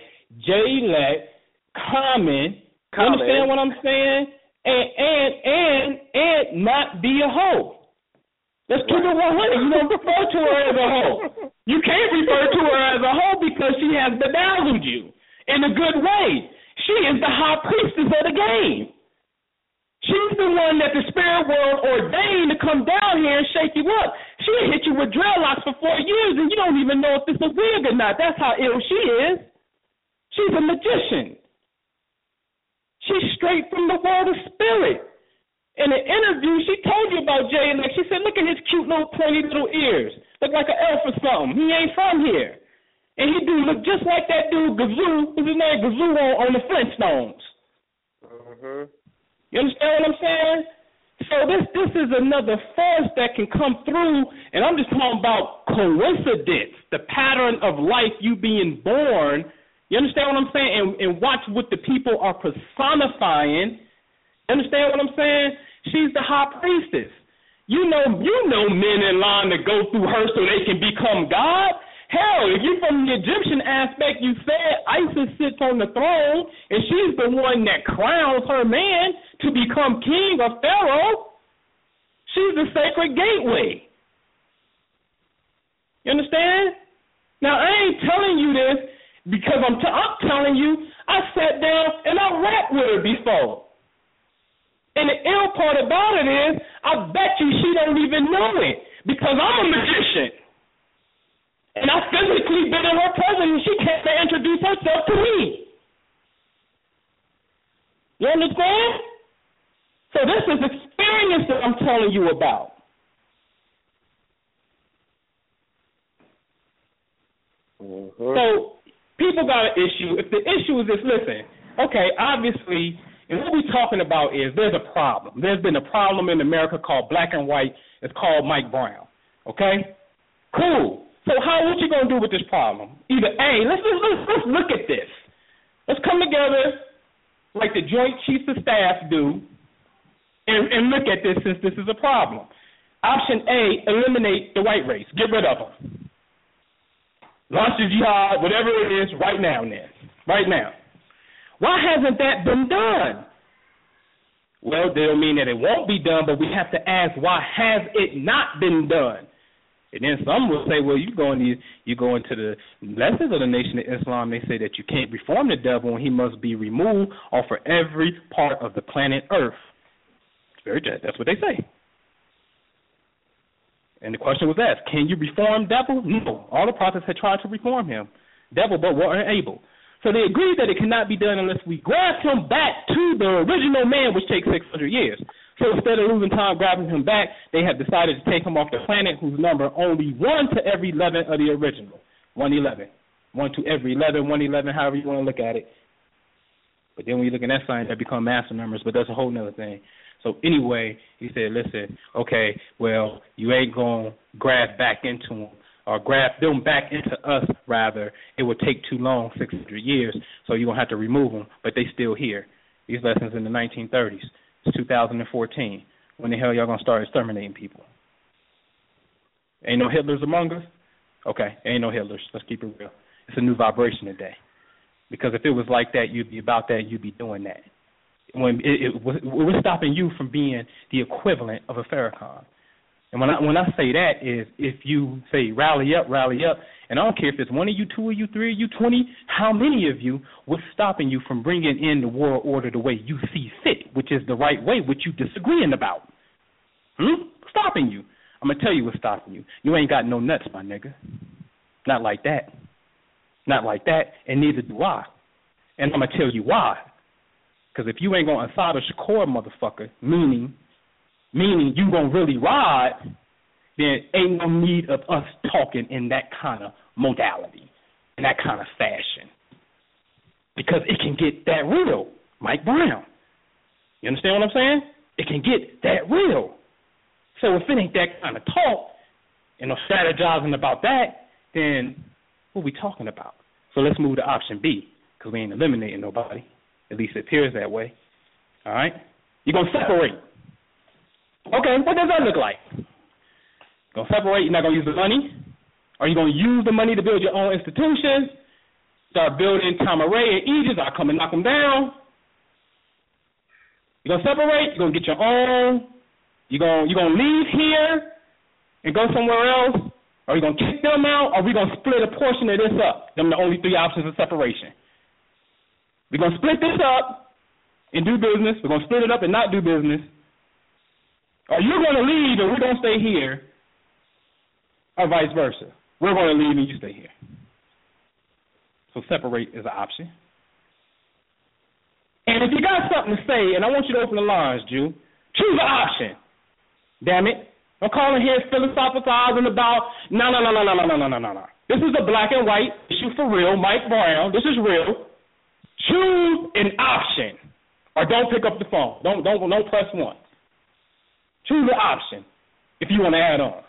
Jay Let, Common. Common. Understand what I'm saying? And and and and not be a hoe. Let's keep it 100. You don't refer to her as a hoe. You can't refer to her as a hoe because she has bedazzled you in a good way. She is the high priestess of the game. She's the one that the spirit world ordained to come down here and shake you up. She hit you with dreadlocks for four years and you don't even know if it's a wig or not. That's how ill she is. She's a magician. She's straight from the world of spirit. In an interview, she told you about Jay Elect. She said, look at his cute little pointy little ears. Look like an elf or something. He ain't from here. And he do look just like that dude Gazoo, what's his name, Gazoo on, on the Flintstones. Mm-hmm. You understand what I'm saying? So this this is another force that can come through, and I'm just talking about coincidence, the pattern of life, you being born you understand what I'm saying? And, and watch what the people are personifying. You Understand what I'm saying? She's the high priestess. You know, you know men in line to go through her so they can become God. Hell, if you're from the Egyptian aspect, you said Isis sits on the throne and she's the one that crowns her man to become king of pharaoh. She's the sacred gateway. You understand? Now I ain't telling you this because I'm t- I'm telling you I sat down and I rapped with her before. And the ill part about it is I bet you she don't even know it because I'm a magician. And I physically been in her presence and she can't introduce herself to me. You understand? So this is experience that I'm telling you about. Mm-hmm. So people got an issue. If the issue is this, listen, okay, obviously, and what we're talking about is there's a problem. There's been a problem in America called black and white. It's called Mike Brown. Okay? Cool. So how what you gonna do with this problem? Either A, let's let's let's look at this. Let's come together like the Joint Chiefs of Staff do and, and look at this since this is a problem. Option A, eliminate the white race. Get rid of them. Launch the jihad, whatever it is, right now, then. Right now. Why hasn't that been done? Well, they don't mean that it won't be done, but we have to ask why has it not been done? And then some will say, well, you go into you go into the lessons of the Nation of Islam. They say that you can't reform the devil, and he must be removed off of every part of the planet Earth. It's very that's what they say. And the question was asked, can you reform devil? No. All the prophets had tried to reform him, devil, but were unable. So they agreed that it cannot be done unless we graft him back to the original man, which takes 600 years. So instead of losing time grabbing him back, they have decided to take him off the planet, whose number only one to every 11 of the original. 111. One to every 11, 111, however you want to look at it. But then when you look at that sign, that become master numbers, but that's a whole other thing. So anyway, he said, listen, okay, well, you ain't to grab back into them or grab them back into us, rather. It would take too long, 600 years, so you're to have to remove them, but they still here. These lessons in the 1930s. It's 2014. When the hell y'all to start exterminating people? Ain't no Hitlers among us? Okay, ain't no Hitlers. Let's keep it real. It's a new vibration today. Because if it was like that, you'd be about that, you'd be doing that when it, it, we're stopping you from being the equivalent of a Farrakhan. And when I when I say that is if you say rally up, rally up, and I don't care if it's one of you, two of you, three of you, twenty, how many of you, what's stopping you from bringing in the world order the way you see fit, which is the right way, which you disagreeing about? Hmm? Stopping you. I'm gonna tell you what's stopping you. You ain't got no nuts, my nigga. Not like that. Not like that, and neither do I. And I'm gonna tell you why. Because if you ain't gonna Assata Shakur, motherfucker, meaning meaning you gonna really ride, then ain't no need of us talking in that kind of modality, in that kind of fashion. Because it can get that real, Mike Brown. You understand what I'm saying? It can get that real. So if it ain't that kind of talk and no strategizing about that, then what we talking about? So let's move to option B, because we ain't eliminating nobody. At least it appears that way. All right? You're going to separate. Okay, what does that look like? To separate, you're not to use the money? Are you to use the money to build your own institutions? Start building Tama-Re and Aegis, I come and knock them down. You're to separate, you're to get your own. You're going, you're to leave here and go somewhere else? Are you to kick them out? Or are we to split a portion of this up? Them the only three options of separation. We're to split this up and do business. We're to split it up and not do business. Or you're going to leave and we're going to stay here, or vice versa. We're going to leave and you stay here. So separate is an option. And if you got something to say, and I want you to open the lines, Jew, choose an option. Damn it. I'm calling here philosophizing about no, no, no, no, no, no, no, no, no, no. This is a black and white issue for real. Mike Brown. This is real. Choose an option, or don't pick up the phone. Don't don't don't press one. Choose the option if you want to add on.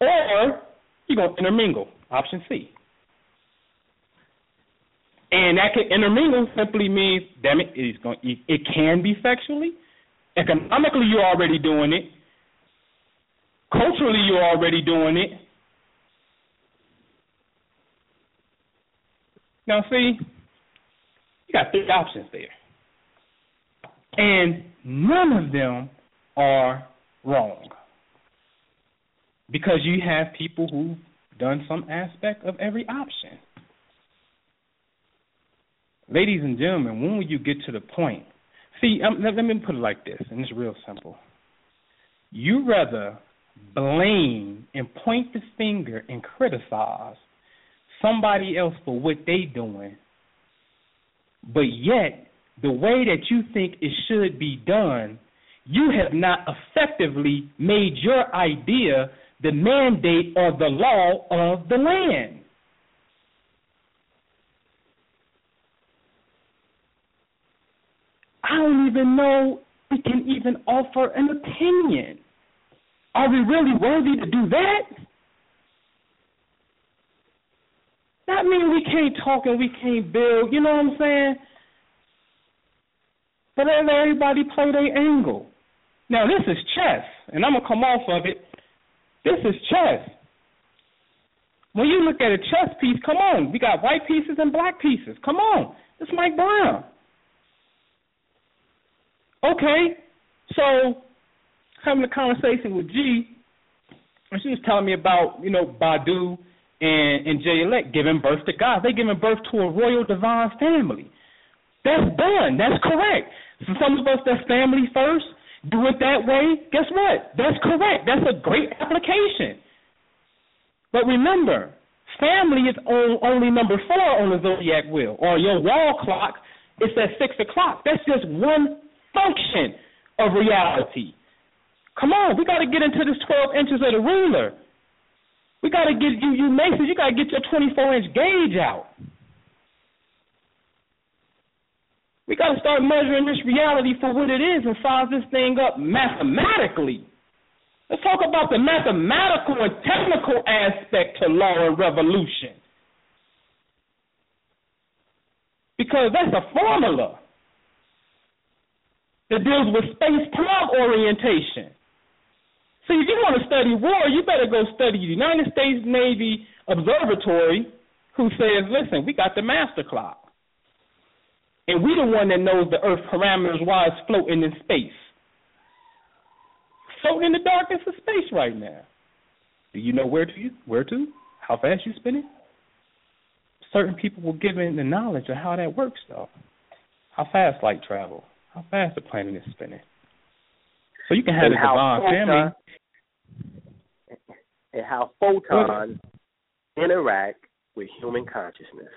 Or you're going to intermingle, option C. And that can intermingle simply means, damn it, it's going, it can be sexually. Economically, you're already doing it. Culturally, you're already doing it. Now, see, you got three options there. And none of them are wrong. Because you have people who've done some aspect of every option. Ladies and gentlemen, when will you get to the point? See, um, let, let me put it like this, and it's real simple. You rather blame and point the finger and criticize somebody else for what they're doing, but yet the way that you think it should be done, you have not effectively made your idea the mandate or the law of the land. I don't even know we can even offer an opinion. Are we really worthy to do that? That means we can't talk and we can't build, you know what I'm saying? But let everybody play their angle. Now this is chess, and I'm gonna come off of it. This is chess. When you look at a chess piece, come on, we got white pieces and black pieces. Come on, it's Mike Brown. Okay, so having a conversation with G, and she was telling me about you know Badu and and Jay Elect giving birth to God. They giving birth to a royal divine family. That's done. That's correct. So some of us that's family first do it that way. Guess what? That's correct. That's a great application. But remember, family is on, only number four on the zodiac wheel, or your wall clock. It's at six o'clock. That's just one function of reality. Come on, we got to get into this 12 inches of the ruler. We got to get you, you Masons, you got to get your 24 inch gauge out. We got to start measuring this reality for what it is and size this thing up mathematically. Let's talk about the mathematical and technical aspect to law and revolution. Because that's a formula that deals with space time orientation. See, if you want to study war, you better go study the United States Navy Observatory, who says, listen, we got the master clock. And we the one that knows the Earth parameters while it's floating in space. Floating in the darkness of space right now. Do you know where to? Where to? How fast you spinning? Certain people were given the knowledge of how that works, though. How fast light travel? How fast the planet is spinning. So you can have and a divine photon, family. Uh, and how photons interact with human consciousness.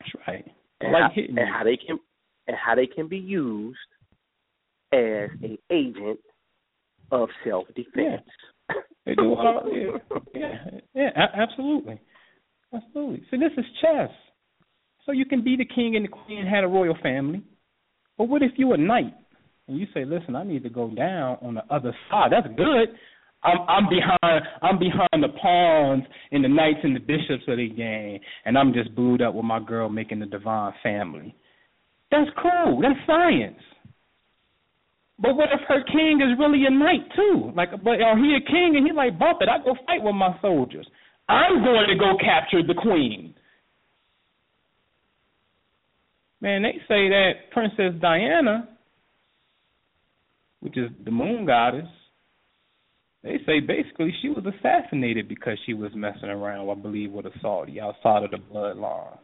That's right. And, Light how, and how they can and how they can be used as a agent of self defense. They do all, yeah, yeah, yeah, absolutely, absolutely. So this is chess. So you can be the king and the queen and had a royal family, but what if you a knight and you say, "Listen, I need to go down on the other side." That's good. I'm, I'm behind. I'm behind the pawns and the knights and the bishops of the game, and I'm just booed up with my girl making the divine family. That's cool. That's science. But what if her king is really a knight too? Like, but or he a king and he like bump it. I go fight with my soldiers. I'm going to go capture the queen. Man, they say that Princess Diana, which is the moon goddess, they say basically she was assassinated because she was messing around, I believe, with a Saudi outside of the bloodline.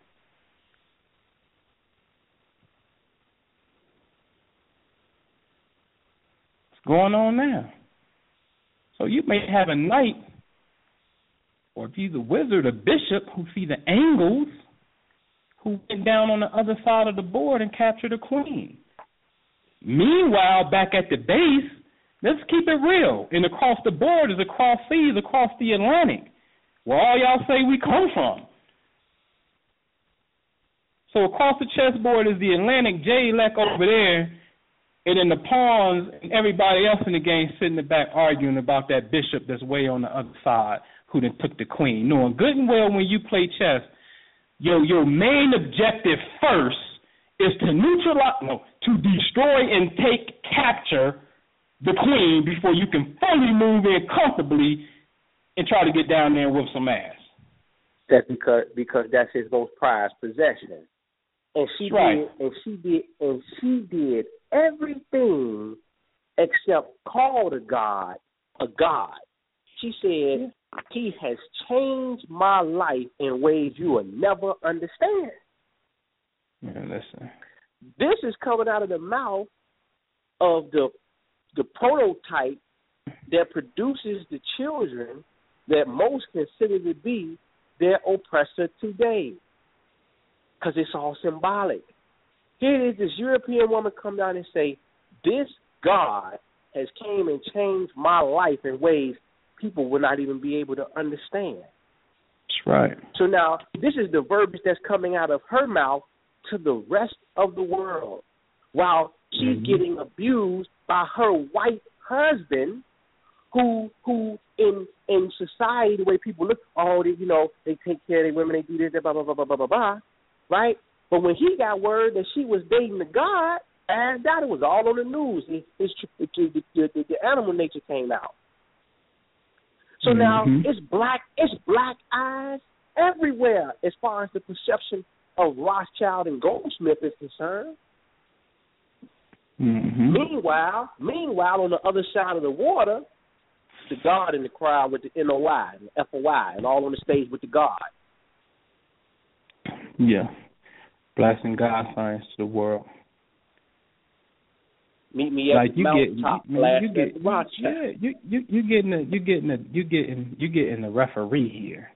What's going on now? So you may have a knight, or if he's a wizard, a bishop who see the angles, who went down on the other side of the board and captured a queen. Meanwhile, back at the base, let's keep it real. And across the board is across seas, across the Atlantic, where all y'all say we come from. So across the chessboard is the Atlantic, Jay Elect over there, and then the pawns and everybody else in the game sitting in the back arguing about that bishop that's way on the other side who then took the queen. Knowing good and well when you play chess, your your main objective first is to neutralize no, to destroy and take capture the queen before you can fully move in comfortably and try to get down there and whip some ass. That's because because that's his most prized possession. And she Right. did and she did and she did everything except call to God a God. She said, He has changed my life in ways you will never understand. Yeah, listen. This is coming out of the mouth of the the prototype that produces the children that most consider to be their oppressor today. Because it's all symbolic. Here it is this European woman come down and say, This God has came and changed my life in ways people will not even be able to understand. That's right. So now this is the verbiage that's coming out of her mouth to the rest of the world while she's Mhm. getting abused by her white husband who who in in society the way people look oh they you know they take care of their women they do this blah blah blah blah blah blah blah right but when he got word that she was dating the god and that it was all on the news it, the, the, the, the animal nature came out so now Mhm. it's black it's black eyes everywhere as far as the perception of Rothschild and Goldsmith is concerned. Mm-hmm. Meanwhile, meanwhile, on the other side of the water, the God in the crowd with the NOI and the FOI and all on the stage with the God. Yeah. Blasting God signs to the world. Meet me at like the you get, you, mountaintop, man, you get, the yeah, you you you getting a, you getting a, you getting you getting the referee here.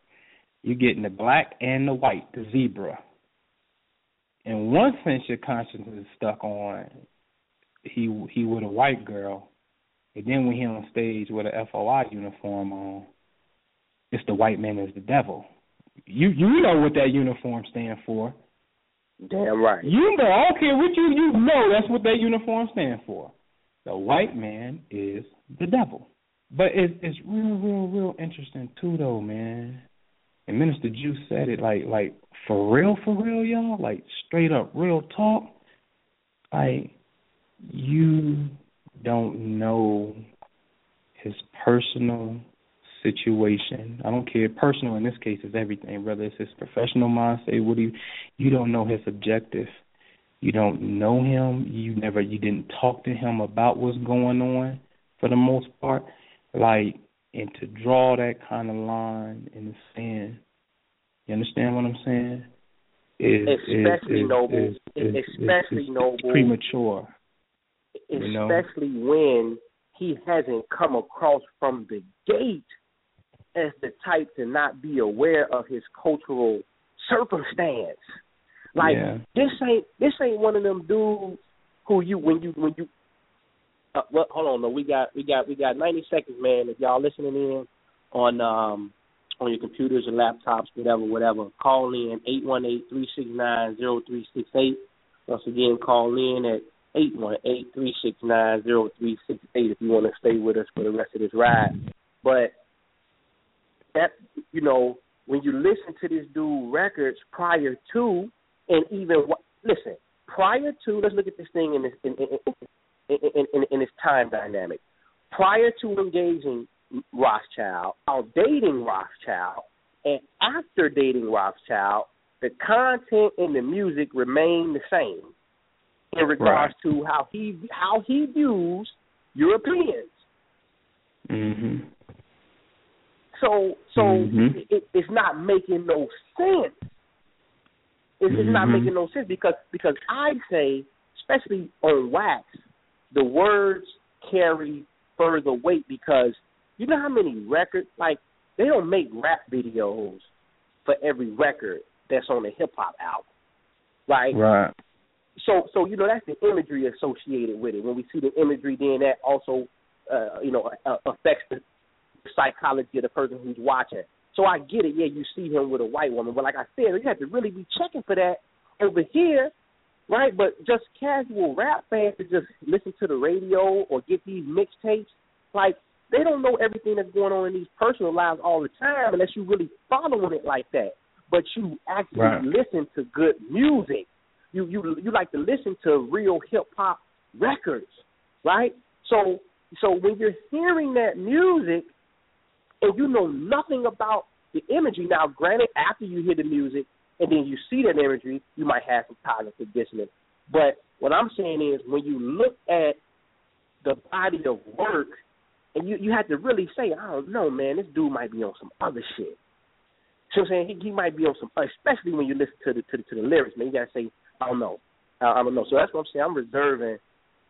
You're getting the black and the white, the zebra. In one sense, your conscience is stuck on he he with a white girl, and then when he on stage with a FOI uniform on, it's the white man is the devil. You you know what that uniform stand for. Damn right. You know, I don't care what you you know. That's what that uniform stands for. The white man is the devil. But it's it's real, real, real interesting too, though, man. And Minister Juice said it like like for real, for real, y'all. Like straight up, real talk. Like you don't know his personal situation. I don't care. Personal in this case is everything, whether it's his professional mindset, what he you you don't know his objective. You don't know him. You never you didn't talk to him about what's going on for the most part. Like and to draw that kind of line in the sand. You understand what I'm saying? Is, Especially is, noble. is, is, is, Especially noble. premature. You know? Especially when he hasn't come across from the gate as the type to not be aware of his cultural circumstance. Like Yeah. this ain't this ain't one of them dudes who you when you when you uh, well hold on no we got we got we got ninety seconds man if y'all listening in on um on your computers and laptops whatever whatever call in eight one eight three six nine zero three six eight once again call in at eight one eight three six nine zero three six eight if you want to stay with us for the rest of this ride. But that you know when you listen to this dude records prior to and even listen prior to let's look at this thing in this in in in, in, in, its time dynamic. Prior to engaging Rothschild while dating Rothschild and after dating Rothschild the content and the music remain the same in regards to how he how he views Europeans Mhm. So so Mhm. it, it's not making no sense. It's, it's not making no sense because because I say, especially on wax, the words carry further weight because you know how many records like they don't make rap videos for every record that's on a hip hop album, right? Right. So so you know that's the imagery associated with it. When we see the imagery, then that also uh, you know uh, affects the psychology of the person who's watching. So I get it. Yeah, you see him with a white woman, but like I said, you have to really be checking for that over here, right? But just casual rap fans to just listen to the radio or get these mixtapes, like they don't know everything that's going on in these personal lives all the time unless you really following it like that. But you actually Right. listen to good music you you you like to listen to real hip hop records, right? So so when you're hearing that music and you know nothing about the imagery, now granted after you hear the music and then you see that imagery, you might have some cognitive dissonance. But what I'm saying is, when you look at the body of work, and you you have to really say, I don't know, man, this dude might be on some other shit. So I'm saying he, he might be on some, especially when you listen to the to the, to the lyrics, man. You gotta say, I don't know, I, I don't know. So that's what I'm saying. I'm reserving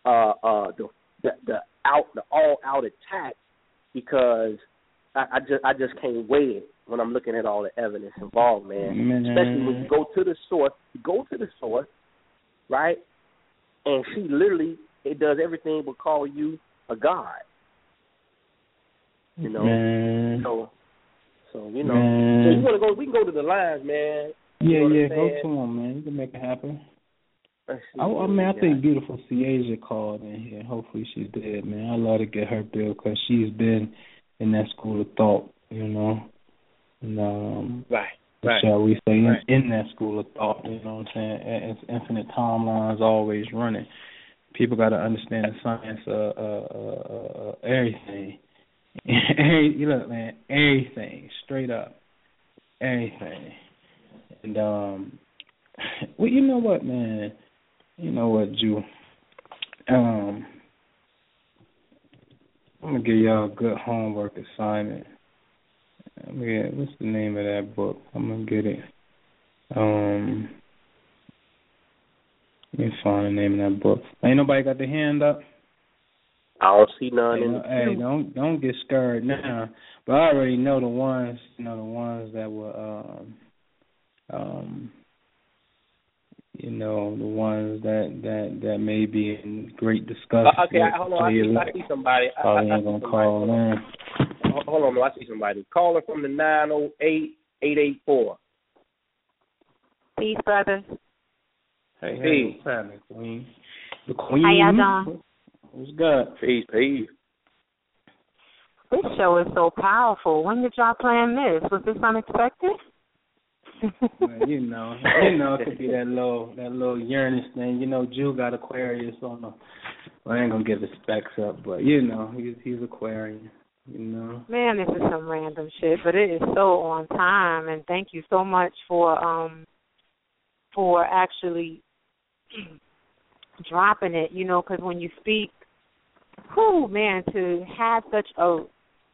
uh uh the the, the out the all out attack because I, I just I just can't weigh it when I'm looking at all the evidence involved, man. Man. Especially when you go to the source, you go to the source, right? And she literally it does everything but call you a god. You know, Man. so so you know, Man. so you want to go? We can go to the lines, man. Yeah, know yeah, go to him, man. You can make it happen. I, I mean, I think beautiful Ciasia called in here. Hopefully she's dead, man. I love to get her bill because she's been in that school of thought, you know, and um, right, right. shall we say, in, Right. in that school of thought. You know what I'm saying? It's infinite timelines always running. People got to understand the science of uh, uh, uh, everything. Every, you look, man, everything, straight up, everything. And um, well, you know what, man? You know what, Jew? Um, I'm gonna give y'all a good homework assignment. Get, what's the name of that book? I'm gonna get it. Um, let me find the name of that book. Ain't nobody got their hand up. I don't see none Hey, in the hey, don't don't get scared now. But I already know the ones, you know, the ones that were, um, um, you know, the ones that that that may be in great disgust. Uh, okay, with hold on. I see, I see somebody. I, I, Probably I ain't gonna somebody. call in. Ho- Hold on, no, I see somebody. Caller from the nine oh eight eight eight four. Peace, brothers. Hey, Hey. hey, what's happening, Queen? The Queen. How y'all doing? What's good? Peace, peace. This show is so powerful. When did y'all plan this? Was this unexpected? Well, you know, you know, it could be that little that little Uranus thing. You know, Jew got Aquarius on the. Well, I ain't gonna give the specs up, but you know, he's he's Aquarian. You know. Man, this is some random shit, but it is so on time. And thank you so much for um for actually dropping it. You know, because when you speak, whoo, man, to have such a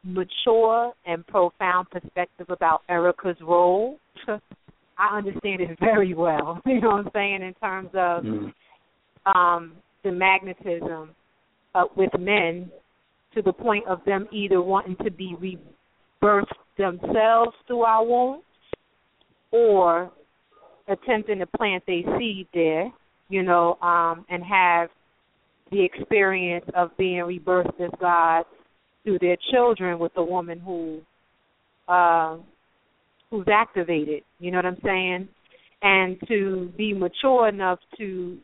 mature and profound perspective about Erykah's role, I understand it very well. You know what I'm saying in terms of Mm. um, the magnetism uh, with men to the point of them either wanting to be rebirthed themselves through our wombs or attempting to plant a seed there, you know, um, and have the experience of being rebirthed as God through their children with a woman who uh, who's activated. You know what I'm saying? And to be mature enough to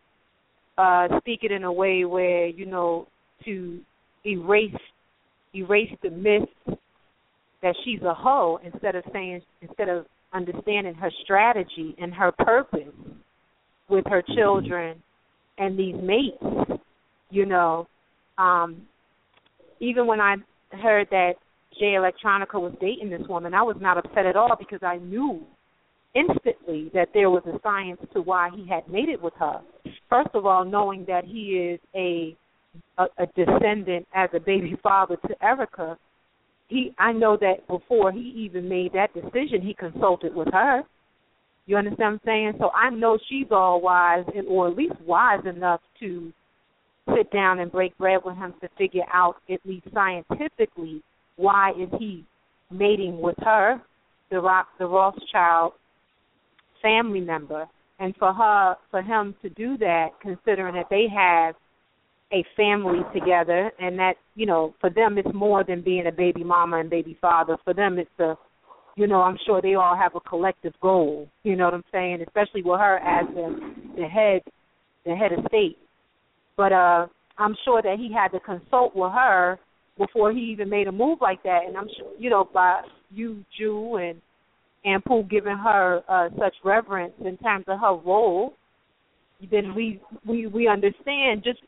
uh, speak it in a way where you know to erase erase the myth that she's a hoe instead of saying instead of understanding her strategy and her purpose with her children and these mates you know um even when i heard that jay electronica was dating this woman i was not upset at all because i knew instantly that there was a science to why he had made it with her first of all knowing that he is a a, a descendant as a baby father to Erykah, he I know that before he even made that decision, he consulted with her. You understand what I'm saying? So I know she's all wise, and, or at least wise enough to sit down and break bread with him to figure out, at least scientifically, why is he mating with her, the Rock, the Rothschild family member, and for her, for him to do that, considering that they have a family together and that you know for them it's more than being a baby mama and baby father. For them it's a you know i'm sure they all have a collective goal. You know what i'm saying? Especially with her as the the head the head of state. But uh i'm sure that he had to consult with her before he even made a move like that. And i'm sure you know by you jew and and Pooh giving her uh such reverence in terms of her role then we we we understand just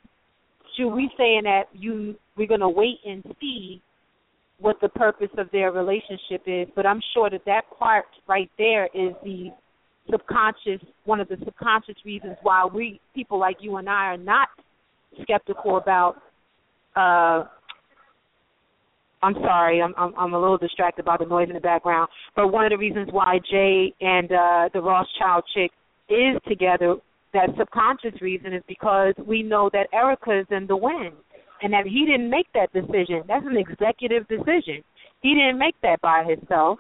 should we saying that you we're to wait and see what the purpose of their relationship is. But i'm sure that that part right there is the subconscious one of the subconscious reasons why we people like you and I are not skeptical about uh I'm sorry, I'm I'm I'm a little distracted by the noise in the background. But one of the reasons why Jay and uh the Rothschild chick is together, that subconscious reason is because we know that Erykah's in the wind and that he didn't make that decision. That's an executive decision. He didn't make that by himself.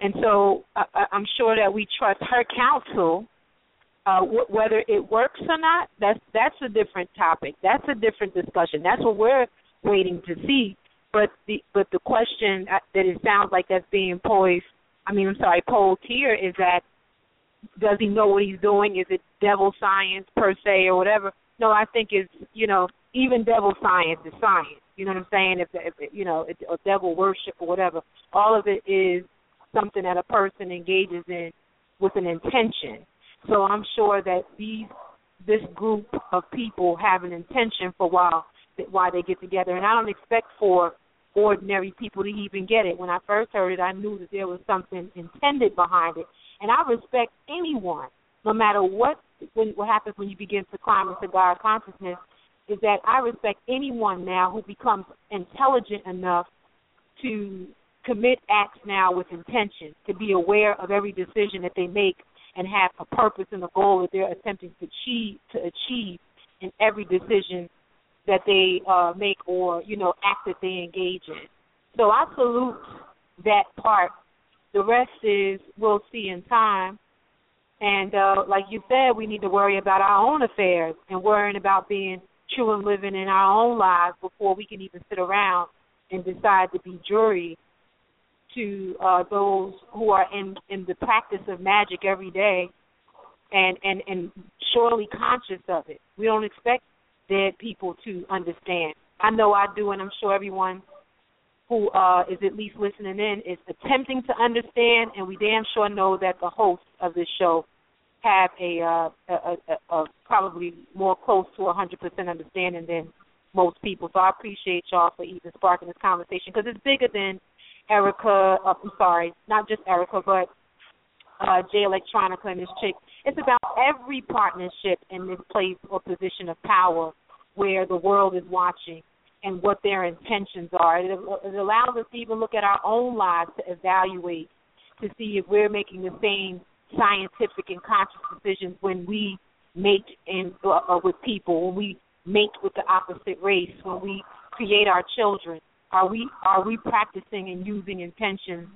And so uh, I'm sure that we trust her counsel. Uh, w- whether it works or not, that's that's a different topic. That's a different discussion. That's what we're waiting to see. But the but the question that it sounds like that's being posed, I mean, I'm sorry, posed here is that does he know what he's doing? Is it devil science per se or whatever? No, I think it's you know even devil science is science. You know what I'm saying? If, if you know, or devil worship or whatever, all of it is something that a person engages in with an intention. So I'm sure that these this group of people have an intention for why why they get together, and I don't expect for ordinary people to even get it. When I first heard it, I knew that there was something intended behind it, and I respect anyone, no matter what when, what happens when you begin to climb into God consciousness. Is that I respect anyone now who becomes intelligent enough to commit acts now with intention, to be aware of every decision that they make and have a purpose and a goal that they're attempting to achieve to achieve in every decision that they uh, make or you know act that they engage in. So I salute that part. The rest is we'll see in time. And uh, like you said, we need to worry about our own affairs and worrying about being true and living in our own lives before we can even sit around and decide to be jury to uh, those who are in in the practice of magic every day, and and and surely conscious of it. We don't expect dead people to understand. I know I do, and I'm sure everyone who uh, is at least listening in is attempting to understand, and we damn sure know that the hosts of this show have a, uh, a, a, a probably more close to 100% understanding than most people. So I appreciate y'all for even sparking this conversation because it's bigger than Erykah. Uh, I'm sorry, not just Erykah, but uh, Jay Electronica and this chick. It's about every partnership in this place or position of power where the world is watching and what their intentions are. It, it allows us to even look at our own lives to evaluate to see if we're making the same scientific and conscious decisions when we mate in uh, with people, when we mate with the opposite race, when we create our children. Are we are we practicing and using intention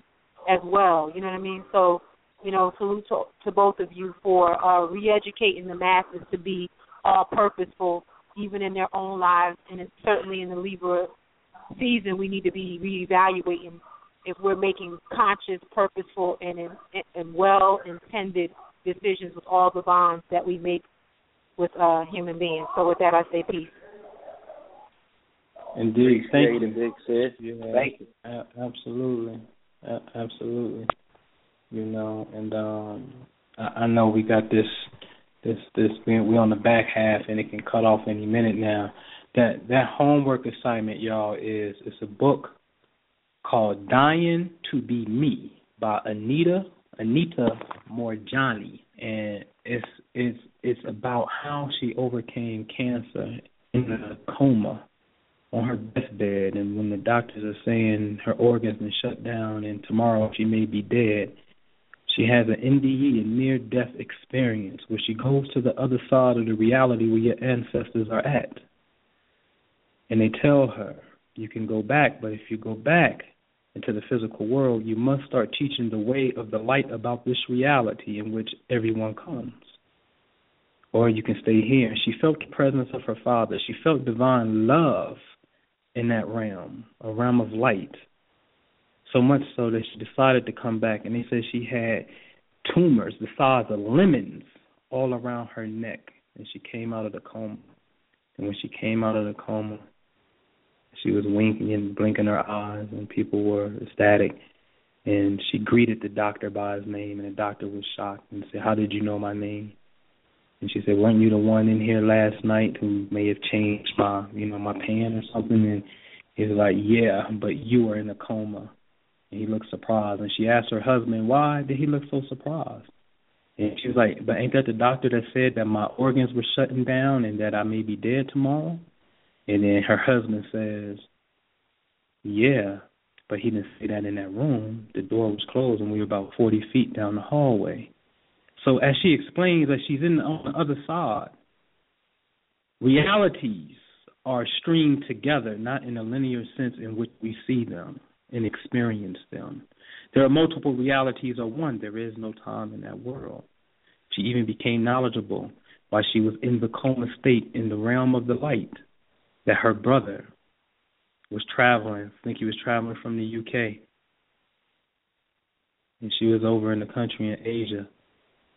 as well? You know what I mean? So, you know, salute to, to both of you for uh, re-educating the masses to be all purposeful, even in their own lives, and it's certainly in the Libra season, we need to be reevaluating if we're making conscious, purposeful, and and well intended decisions with all the bonds that we make with uh, human beings. So with that, I say peace. Indeed, thank you. Big sis. Yeah, Thank you. absolutely, absolutely. You know, and um, I, I know we got this, this, this. We we on the back half, and it can cut off any minute now. That that homework assignment, y'all, is it's a book called "Dying to Be Me" by Anita Anita Moorjani, and it's it's it's about how she overcame cancer in a coma on her deathbed, and when the doctors are saying her organs been shut down and tomorrow she may be dead, she has an NDE, a near death experience, where she goes to the other side of the reality where your ancestors are at. And they tell her, you can go back, but if you go back into the physical world, you must start teaching the way of the light about this reality in which everyone comes. Or you can stay here. She felt the presence of her father. She felt divine love in that realm, a realm of light. So much so that she decided to come back, and they said she had tumors the size of lemons all around her neck, and she came out of the coma. And when she came out of the coma, she was winking and blinking her eyes, and people were ecstatic. And she greeted the doctor by his name, and the doctor was shocked and said, "How did you know my name?" And she said, "Weren't you the one in here last night who may have changed my, you know, my pan or something?" And he was like, "Yeah, but you were in a coma." And he looked surprised. And she asked her husband, "Why did he look so surprised?" And she was like, But ain't that the doctor that said that my organs were shutting down and that I may be dead tomorrow? And then her husband says, Yeah, but he didn't say that in that room. The door was closed and we were about 40 feet down the hallway. So as she explains that she's in on the other side, realities are streamed together, not in a linear sense in which we see them and experience them. There are multiple realities of one. There is no time in that world. She even became knowledgeable while she was in the coma state in the realm of the light that her brother was traveling. I think he was traveling from the UK. And she was over in the country in Asia.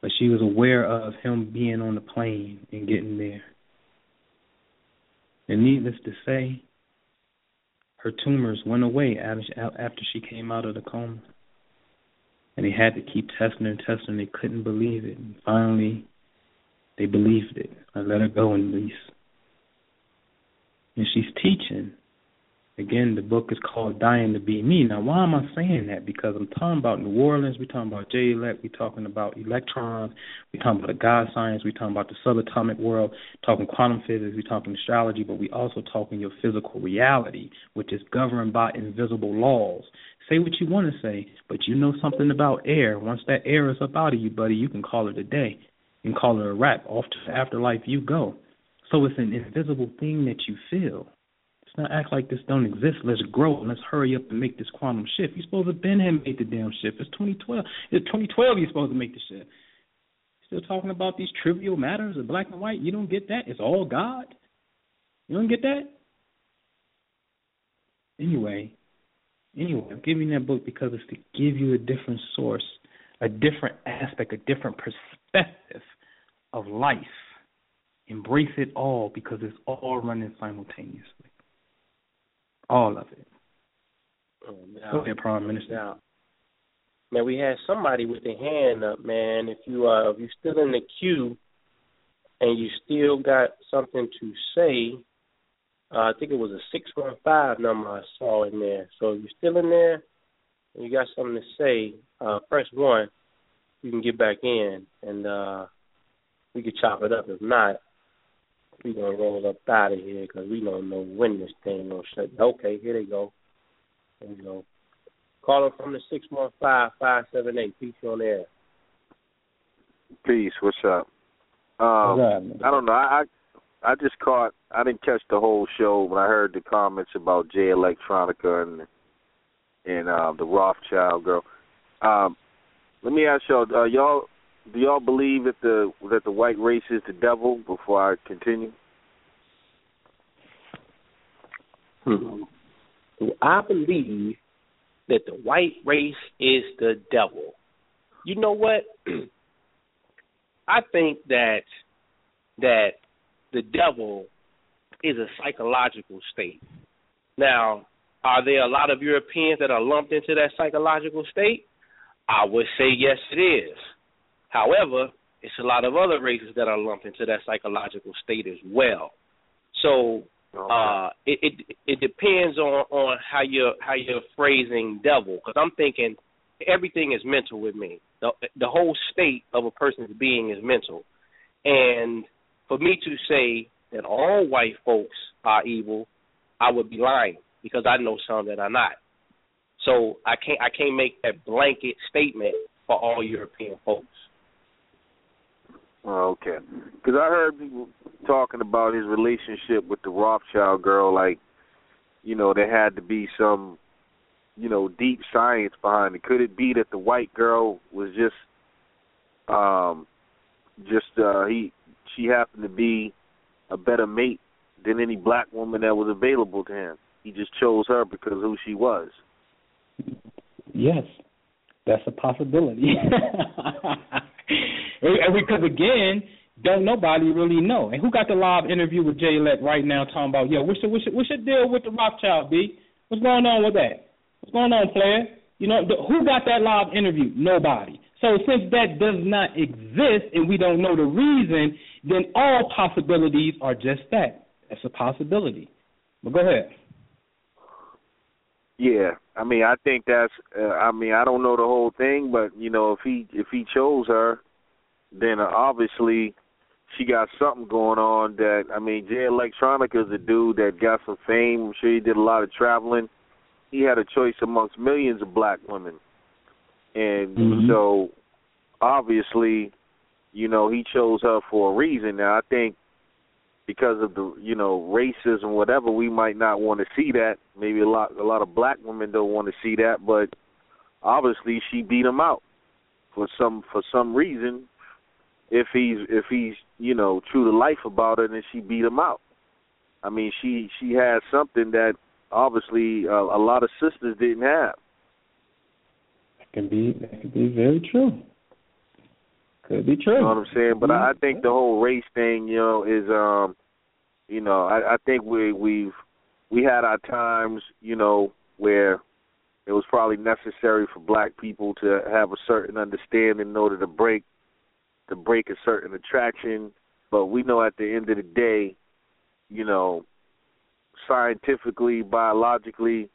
But she was aware of him being on the plane and getting there. And needless to say, her tumors went away after she came out of the coma. And they had to keep testing and testing. They couldn't believe it. And finally, they believed it. I let her go in least. And she's teaching Again, the book is called Dying to Be Me. Now, why am I saying that? Because I'm talking about New Orleans, we're talking about Jay Elect, we're talking about electrons, we're talking about the God science, we're talking about the subatomic world, talking quantum physics, we're talking astrology, but we also talking your physical reality, which is governed by invisible laws. Say what you want to say, but you know something about air. Once that air is up out of you, buddy, you can call it a day. Can call it a wrap. Off to the afterlife you go. So it's an invisible thing that you feel. Not act like this don't exist. Let's grow. And let's hurry up and make this quantum shift. You're supposed to been have made the damn shift. It's 2012. It's 2012. You're supposed to make the shift. Still talking about these trivial matters of black and white. You don't get that. It's all God. You don't get that. Anyway, anyway, I'm giving that book because it's to give you a different source, a different aspect, a different perspective of life. Embrace it all because it's all running simultaneously. All of it. Oh, now, Go ahead, Prime Minister. Now, man, we had somebody with their hand up, man. If you uh, if you're still in the queue and you still got something to say, uh, I think it was a six one five number I saw in there. So if you're still in there and you got something to say, uh, press one. You can get back in and uh, we can chop it up. If not, we gonna roll up out of here because we don't know when this thing gonna shut. Okay, here they go. There we go. Calling from the six one five five seven eight. Peace on air. Peace. What's up? Um, I don't know. I, I I just caught. I didn't catch the whole show, but I heard the comments about Jay Electronica and and uh, the Rothschild girl. Um, let me ask y'all. Uh, y'all do y'all believe that the that the white race is the devil? Before I continue, hmm. I believe that the white race is the devil. You know what? I think that that the devil is a psychological state. Now, are there a lot of Europeans that are lumped into that psychological state? I would say yes, it is. However, it's a lot of other races that are lumped into that psychological state as well. So uh, it, it it depends on on how you're how you're phrasing devil. Because I'm thinking everything is mental with me. The the whole state of a person's being is mental, and for me to say that all white folks are evil, I would be lying because I know some that are not. So I can't I can't make that blanket statement for all European folks. Oh, okay. Because I heard people talking about his relationship with the Rothschild girl, like, you know, there had to be some, you know, deep science behind it. Could it be that the white girl was just, um, just uh, he, she happened to be a better mate than any black woman that was available to him. He just chose her because of who she was. Yes, that's a possibility. and because again, don't nobody really know. And who got the live interview with Jay Elect right now talking about, yo, what's your, what's your, what's your deal with the Rothschild, B? What's going on with that? What's going on, player? You know, the, who got that live interview? Nobody. So since that does not exist and we don't know the reason, then all possibilities are just that. That's a possibility. But go ahead. Yeah, I mean, I think that's. Uh, I mean, I don't know the whole thing, but you know, if he if he chose her, then obviously she got something going on that I mean Jay Electronica is a dude that got some fame. I'm sure he did a lot of traveling. He had a choice amongst millions of black women. And mm-hmm. so obviously, you know, he chose her for a reason. Now I think because of the you know racism whatever we might not want to see that. Maybe a lot a lot of black women don't want to see that but obviously she beat him out for some for some reason if he's if he's you know true to life about it and she beat him out. I mean she she has something that obviously uh, a lot of sisters didn't have. That can be that can be very true could be true. You know what I'm saying? But I, I think the whole race thing, you know, is um, you know, I, I think we we've we had our times, you know, where it was probably necessary for black people to have a certain understanding in order to break to break a certain attraction. But we know at the end of the day, you know, scientifically, biologically,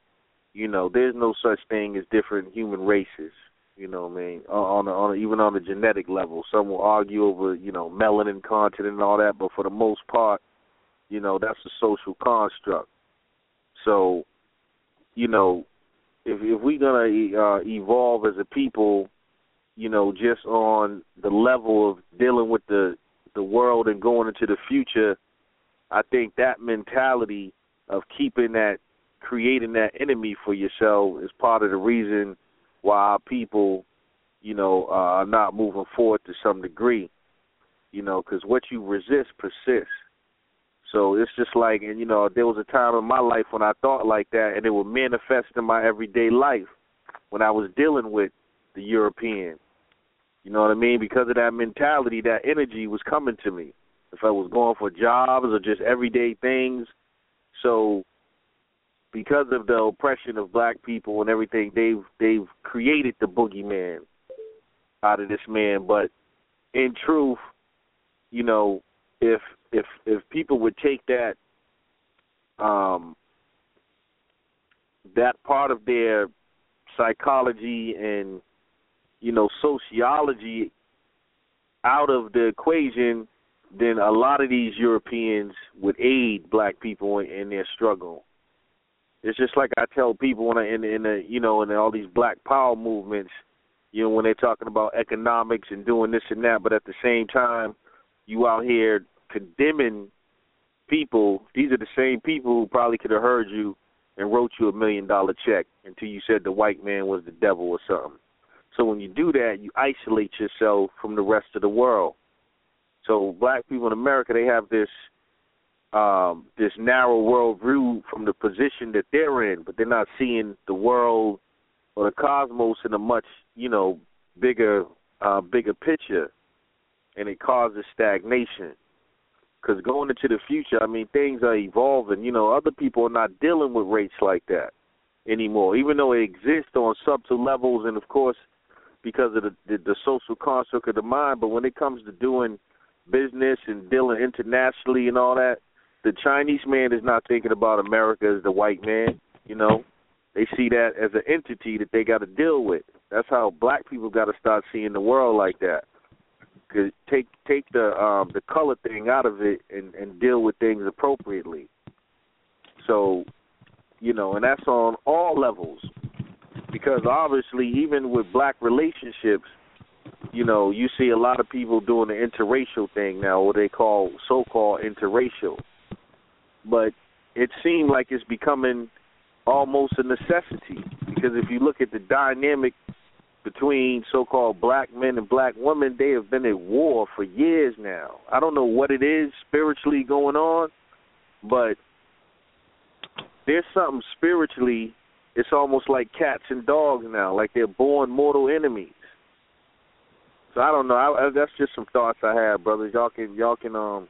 you know, there's no such thing as different human races. You know, what I mean, on on even on a genetic level, some will argue over you know melanin content and all that, but for the most part, you know that's a social construct. So, you know, if if we're gonna uh, evolve as a people, you know, just on the level of dealing with the the world and going into the future, I think that mentality of keeping that creating that enemy for yourself is part of the reason why people, you know, uh, are not moving forward to some degree. You know, because what you resist persists. So it's just like, and you know, there was a time in my life when I thought like that, and it would manifest in my everyday life when I was dealing with the European. You know what I mean? Because of that mentality, that energy was coming to me. If I was going for jobs or just everyday things, so because of the oppression of black people and everything, they've they've created the boogeyman out of this man. But in truth, you know, if if if people would take that um that part of their psychology and you know sociology out of the equation, then a lot of these Europeans would aid black people in, in their struggle. It's just like I tell people when I in in the you know in all these Black Power movements, you know when they're talking about economics and doing this and that, but at the same time, you out here condemning people. These are the same people who probably could have heard you and wrote you a million dollar check until you said the white man was the devil or something. So when you do that, you isolate yourself from the rest of the world. So black people in America, they have this um, this narrow world view from the position that they're in, but they're not seeing the world or the cosmos in a much, you know, bigger, uh, bigger picture, and it causes stagnation. Because going into the future, I mean, things are evolving. You know, other people are not dealing with race like that anymore, even though it exists on subtle levels, and of course, because of the, the the social construct of the mind. But when it comes to doing business and dealing internationally and all that, the Chinese man is not thinking about America as the white man. You know, they see that as an entity that they got to deal with. That's how black people got to start seeing the world like that. Cause take take the um the color thing out of it and and deal with things appropriately. So, you know, and that's on all levels. Because obviously, even with black relationships, you know, you see a lot of people doing the interracial thing now, what they call so-called interracial but it seemed like it's becoming almost a necessity because if you look at the dynamic between so-called black men and black women, they have been at war for years now. I don't know what it is spiritually going on, but there's something spiritually. It's almost like cats and dogs now, like they're born mortal enemies. So I don't know. I, I, that's just some thoughts I have, brothers. Y'all can y'all can um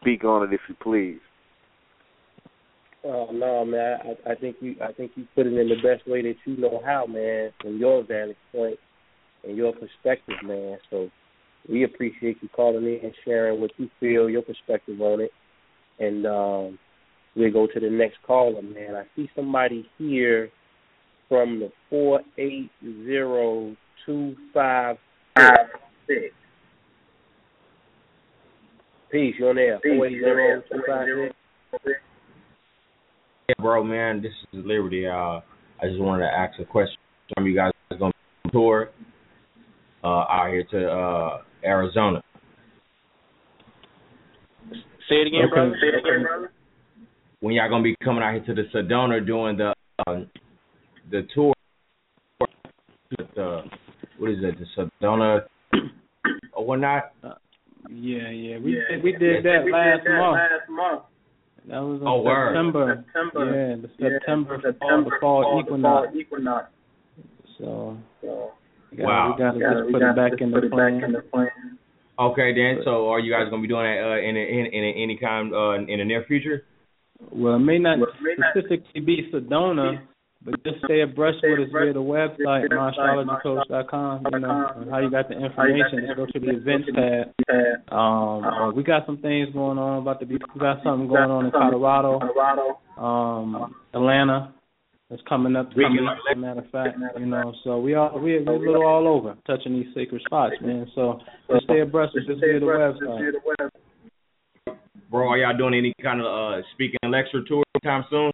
speak on it if you please. Oh no, man. I, I think you I think you put it in the best way that you know how, man, from your vantage point and your perspective, man. So we appreciate you calling in and sharing what you feel, your perspective on it. And um we'll go to the next caller, man. I see somebody here from the four eight zero two five six. Peace, you on there? Peace, you on there? Yeah, bro, man, this is Liberty. Uh, I just wanted to ask a question. Some of you guys are going to tour uh, out here to uh, Arizona. Say it again, Okay. brother. Say it again, brother. When y'all gonna be coming out here to the Sedona doing the uh, the tour? The what is it? The Sedona or whatnot? Yeah, yeah. We Yeah, did, we did that we last did that month. last month. That was in Oh, word. September. September. Yeah, the Yeah, September, fall, September the fall equinox. fall equinox. So So, we gotta, Wow. we gotta yeah, just we put got it back to in put the it back in plan. the plan. Okay, then. So are you guys gonna be doing that uh, in, a, in in a, any kind uh, in the near future? Well, it may not Well, it may not specifically be Sedona, but just stay abreast with us via the website, myastrologycoach.com. You know, and how you got the information. Just go to the events tab. Um, uh, we got some things going on. About to be, we got something going on in Colorado, um, Atlanta. That's coming up like as a matter of fact. You know, so we all we we're a little all over touching these sacred spots, man. So just stay abreast with us via the website. Bro, are y'all doing any kind of uh, speaking lecture tour anytime soon?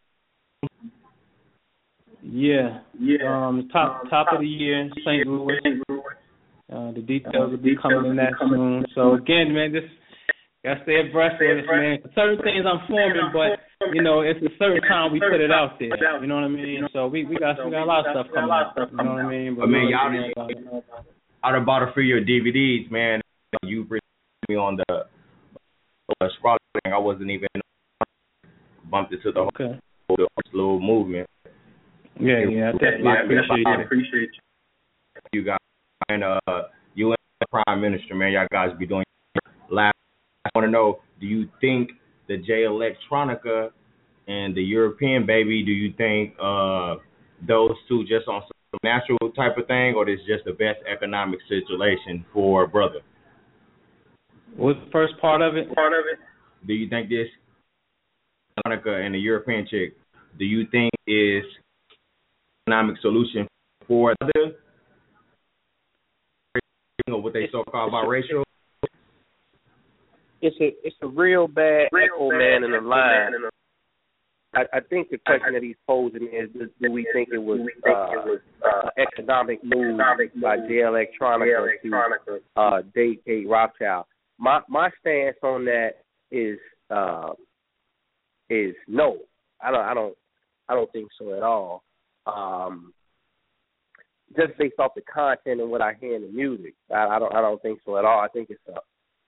Yeah. Yeah. Um, top top of the year, St. Louis. St. Louis. Uh, the details will be coming in that soon. So again, man, just gotta stay abreast with us, man. Certain things I'm forming, but you know, it's a certain time we put it out there. You know what I mean? So we we got we got a lot of stuff coming out. You know what I mean? I mean, y'all don't didn't- know about it. I'd have bought a few your DVDs, man. You presented me on the uh, thing. I wasn't even bumped into the whole Okay. the little movement. Yeah, yeah, I definitely Yeah, appreciate I it. appreciate you. You guys and uh, you and the Prime Minister, man, y'all guys be doing last. I want to know, do you think the Jay Electronica and the European baby? Do you think uh, those two just on some natural type of thing, or this just the best economic situation for a brother? What's the first part of it? Part of it. do you think this Monica and the European chick, do you think is economic solution for the or what they so called biracial? It's a it's a real bad Real echo bad man in the echo line. man in the- I, I think the question that he's posing is, do, do we think it was, Do think uh, it was, uh, economic move by move Jay Electronica J. to Electronica? uh, date Kate Rothschild? My my stance on that is uh, is no. I don't I don't I don't think so at all. Um, just based off the content and what I hear in the music, I, I don't I don't think so at all. I think it's a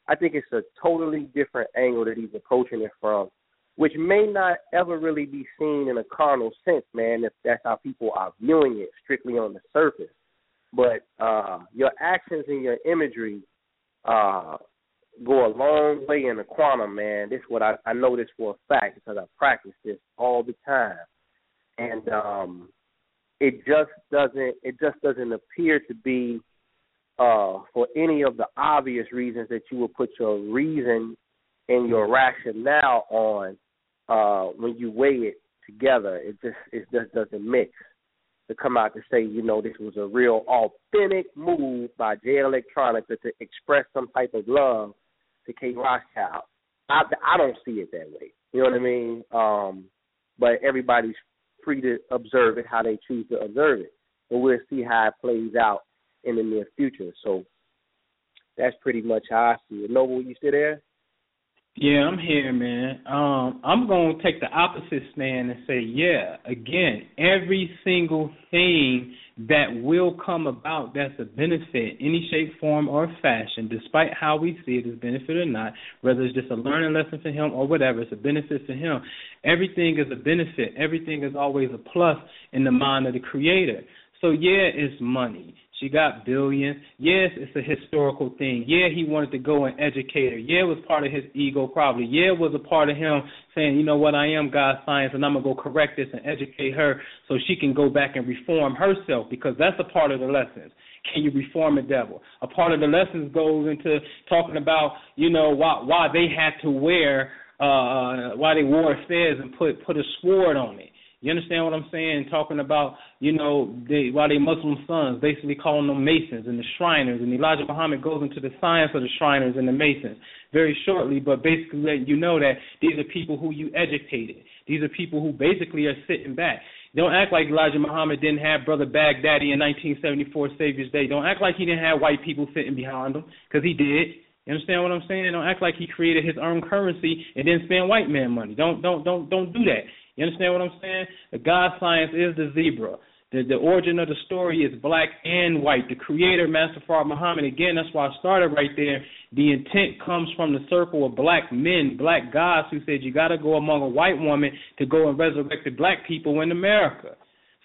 I think it's a totally different angle that he's approaching it from, which may not ever really be seen in a carnal sense, man. If that's how people are viewing it strictly on the surface, but uh, your actions and your imagery uh, go a long way in the quantum, man. This is what I, I know this for a fact because I practice this all the time, and um, it just doesn't it just doesn't appear to be uh, for any of the obvious reasons that you would put your reason and your rationale on uh, when you weigh it together. It just it just doesn't mix to come out to say, you know, this was a real authentic move by Jay Electronica to express some type of love to Kate Rothschild. I I don't see it that way. You know what I mean? Um, but everybody's free to observe it how they choose to observe it. But we'll see how it plays out in the near future. So that's pretty much how I see it. Noble, you still there? Yeah, I'm here, man. Um, I'm gonna take the opposite stand and say, yeah, again, every single thing that will come about that's a benefit, any shape, form, or fashion, despite how we see it as benefit or not, whether it's just a learning lesson for him or whatever, it's a benefit for him. Everything is a benefit. Everything is always a plus in the mind of the creator. So yeah, it's money. She got billions. Yes, it's a historical thing. Yeah, he wanted to go and educate her. Yeah, it was part of his ego probably. Yeah, it was a part of him saying, you know what, I am God's science and I'm gonna go correct this and educate her so she can go back and reform herself because that's a part of the lessons. Can you reform the devil? A part of the lessons goes into talking about, you know, why why they had to wear uh why they wore fez and put put a sword on it. You understand what I'm saying? Talking about, you know, they while they Muslim sons, basically calling them Masons and the Shriners, and Elijah Muhammad goes into the science of the Shriners and the Masons very shortly, but basically letting you know that these are people who you educated. These are people who basically are sitting back. Don't act like Elijah Muhammad didn't have Brother Baghdadi in 1974 Savior's Day. Don't act like he didn't have white people sitting behind him, because he did. You understand what I'm saying? Don't act like he created his own currency and then spend white man money. Don't don't don't don't do that. You understand what I'm saying? The God science is the zebra. The, the origin of the story is black and white. The creator, Master Fard Muhammad, again, that's why I started right there. The intent comes from the circle of black men, black gods who said you got to go among a white woman to go and resurrect the black people in America.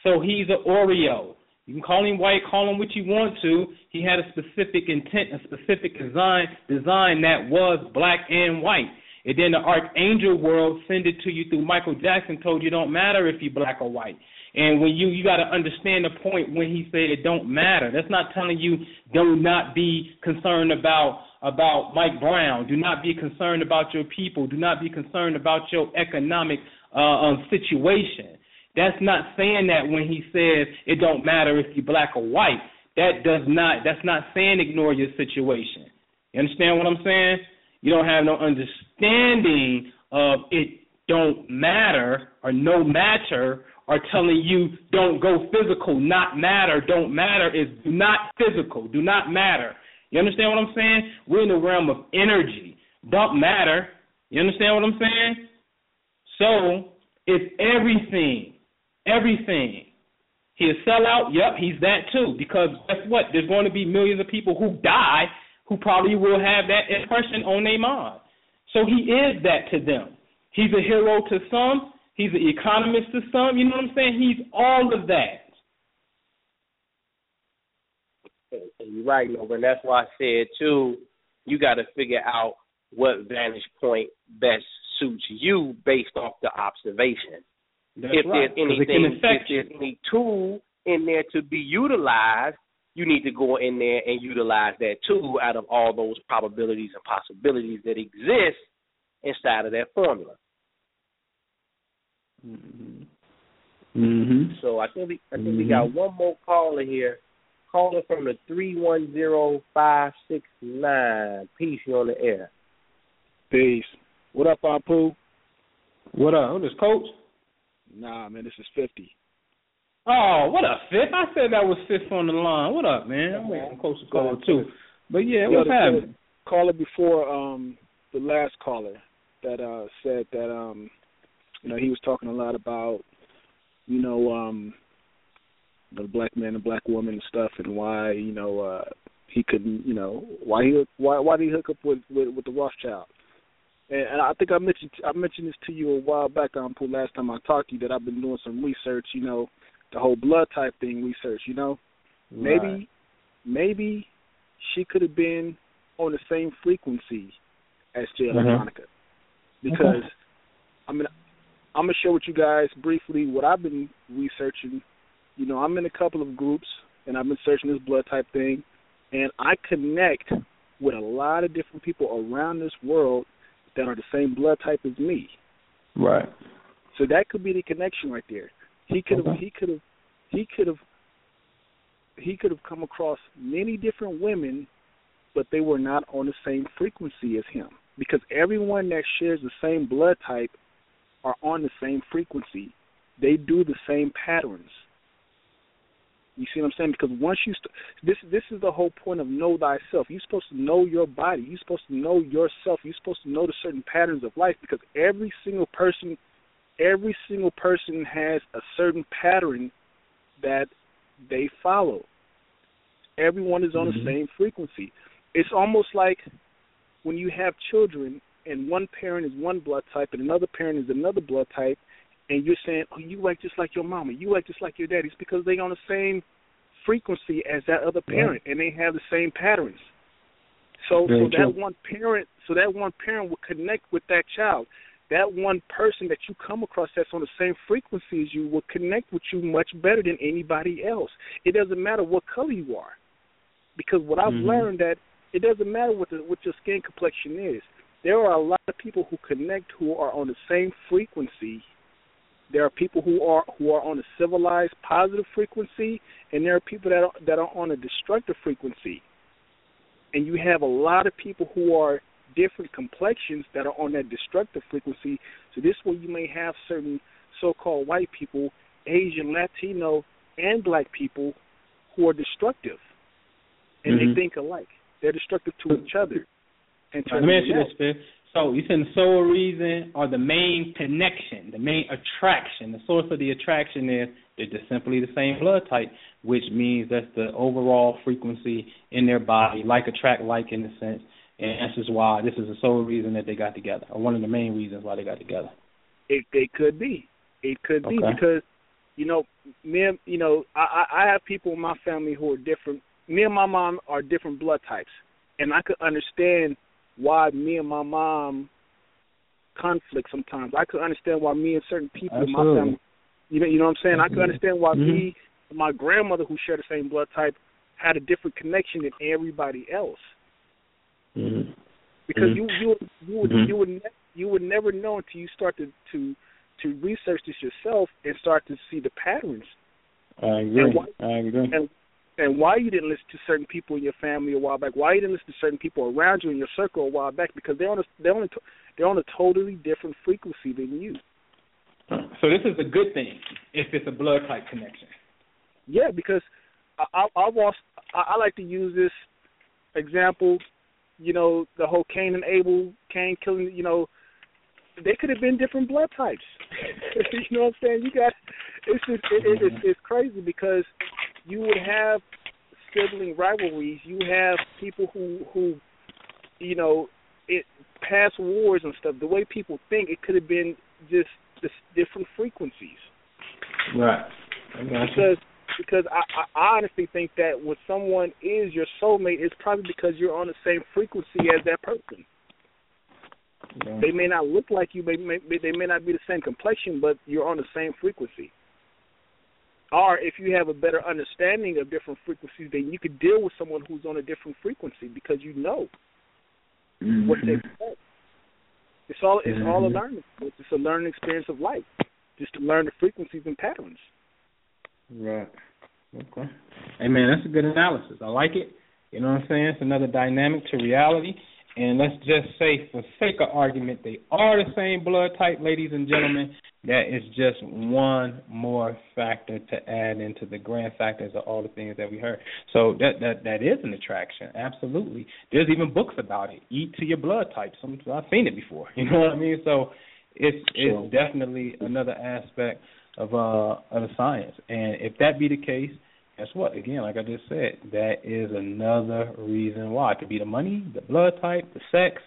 So he's an Oreo. You can call him white, call him what you want to. He had a specific intent, a specific design, design that was black and white. And then the archangel world send it to you through Michael Jackson told you don't matter if you black or white. And when you you got to understand the point when he said it don't matter. That's not telling you do not be concerned about about Mike Brown. Do not be concerned about your people. Do not be concerned about your economic uh, um, situation. That's not saying that when he says it don't matter if you black or white. That does not. That's not saying ignore your situation. You understand what I'm saying? You don't have no understanding of it don't matter or no matter or telling you don't go physical, not matter, don't matter is not physical, do not matter. You understand what I'm saying? We're in the realm of energy. Don't matter. You understand what I'm saying? So it's everything. Everything. He a sellout? Yep, he's that too. Because guess what? There's going to be millions of people who die who probably will have that impression on their mind. So he is that to them. He's a hero to some. He's an economist to some. You know what I'm saying? He's all of that. You're right, Logan. That's why I said too. You got to figure out what vantage point best suits you based off the observation. That's if right. there's anything, if there's any tool in there to be utilized, you need to go in there and utilize that tool out of all those probabilities and possibilities that exist inside of that formula. Mm-hmm. Mm-hmm. So I think we I think mm-hmm. we got one more caller here. Caller from the three one zero five six nine. Peace, you on the air. Peace. What up, Apu? What up? Who this coach? Nah, man, this is fifty. Oh, what up, Fifth? I said that was Fifth on the line. What up, man? I'm waiting Coach to call too. But yeah, what's happening? Caller before um the last caller that uh said that um you know he was talking a lot about you know um the black man and black woman and stuff and why you know uh he couldn't you know why he why why did he hook up with with, with the Rothschild and, and I think I mentioned I mentioned this to you a while back on um, last time I talked to you that I've been doing some research you know the whole blood type thing research, you know? Right. Maybe maybe she could have been on the same frequency as Jay mm-hmm. Electronica. Because. I mean I'm gonna share with you guys briefly what I've been researching. You know, I'm in a couple of groups and I've been searching this blood type thing and I connect with a lot of different people around this world that are the same blood type as me. Right. So that could be the connection right there. He could have. Okay. He could have. He could have. He could have come across many different women, but they were not on the same frequency as him. Because everyone that shares the same blood type are on the same frequency. They do the same patterns. You see what I'm saying? Because once you st- this this is the whole point of know thyself. You're supposed to know your body. You're supposed to know yourself. You're supposed to know the certain patterns of life because every single person every single person has a certain pattern that they follow. Everyone is on mm-hmm. the same frequency. It's almost like when you have children and one parent is one blood type and another parent is another blood type and you're saying, Oh, you act just like your mama, you act just like your daddy. It's because they're on the same frequency as that other parent and they have the same patterns. So Very so true. that one parent so that one parent will connect with that child that one person that you come across that's on the same frequency as you will connect with you much better than anybody else. It doesn't matter what color you are, because what I've mm-hmm. learned that it doesn't matter what the, what your skin complexion is. There are a lot of people who connect who are on the same frequency There are people who are who are on a civilized, positive frequency, and there are people that are, that are on a destructive frequency. And you have a lot of people who are different complexions that are on that destructive frequency. So this way, you may have certain so-called white people, Asian, Latino, and black people who are destructive, and Mhm. they think alike. They're destructive to each other. And to Let me ask you this, Fifth. So you said the sole reason or the main connection, the main attraction, the source of the attraction is they're just simply the same blood type, which means that's the overall frequency in their body, like attract like in a sense. And this is why this is the sole reason that they got together, or one of the main reasons why they got together. It it could be. It could be because you know, me and you know, I I I have people in my family who are different. Me and my mom are different blood types, and I could understand why me and my mom conflict sometimes. I could understand why me and certain people in my family, you know, you know what I'm saying. I could Mhm. understand why Mhm. me and my grandmother, who share the same blood type, had a different connection than everybody else Mm-hmm. because Mhm. you you would you would Mhm. you would ne- you would never know until you start to to to research this yourself and start to see the patterns I agree. And why- I agree. and and why you didn't listen to certain people in your family a while back. Why you didn't listen to certain people around you in your circle a while back because they're on a they're on a, they're on a totally different frequency than you. So this is a good thing if it's a blood type connection. Yeah, because I I, I lost. I, I like to use this example. You know, the whole Cain and Abel, Cain killing. You know, they could have been different blood types. you know what I'm saying? You got it's just it, it, it's it's crazy because you would have sibling rivalries. You have people who who you know it past wars and stuff. The way people think, it could have been just just different frequencies Right. I got you. because because I, I honestly think that when someone is your soulmate, it's probably because you're on the same frequency as that person. Yeah. They may not look like you, may, may they may not be the same complexion, but you're on the same frequency. Or if you have a better understanding of different frequencies, then you could deal with someone who's on a different frequency because you know what they expect. It's all it's all a Mhm. learning. It's a learning experience of life, just to learn the frequencies and patterns. Right. Okay. Hey man, that's a good analysis. I like it. You know what I'm saying? It's another dynamic to reality. And let's just say, for sake of argument, they are the same blood type, ladies and gentlemen. That is just one more factor to add into the grand factors of all the things that we heard. So that that that is an attraction, absolutely. There's even books about it. Eat to your blood type. Some I've seen it before. You know what I mean? So it's it's definitely another aspect of uh of the science. And if that be the case, guess what? Again, like I just said, that is another reason why. It could be the money, the blood type, the sex.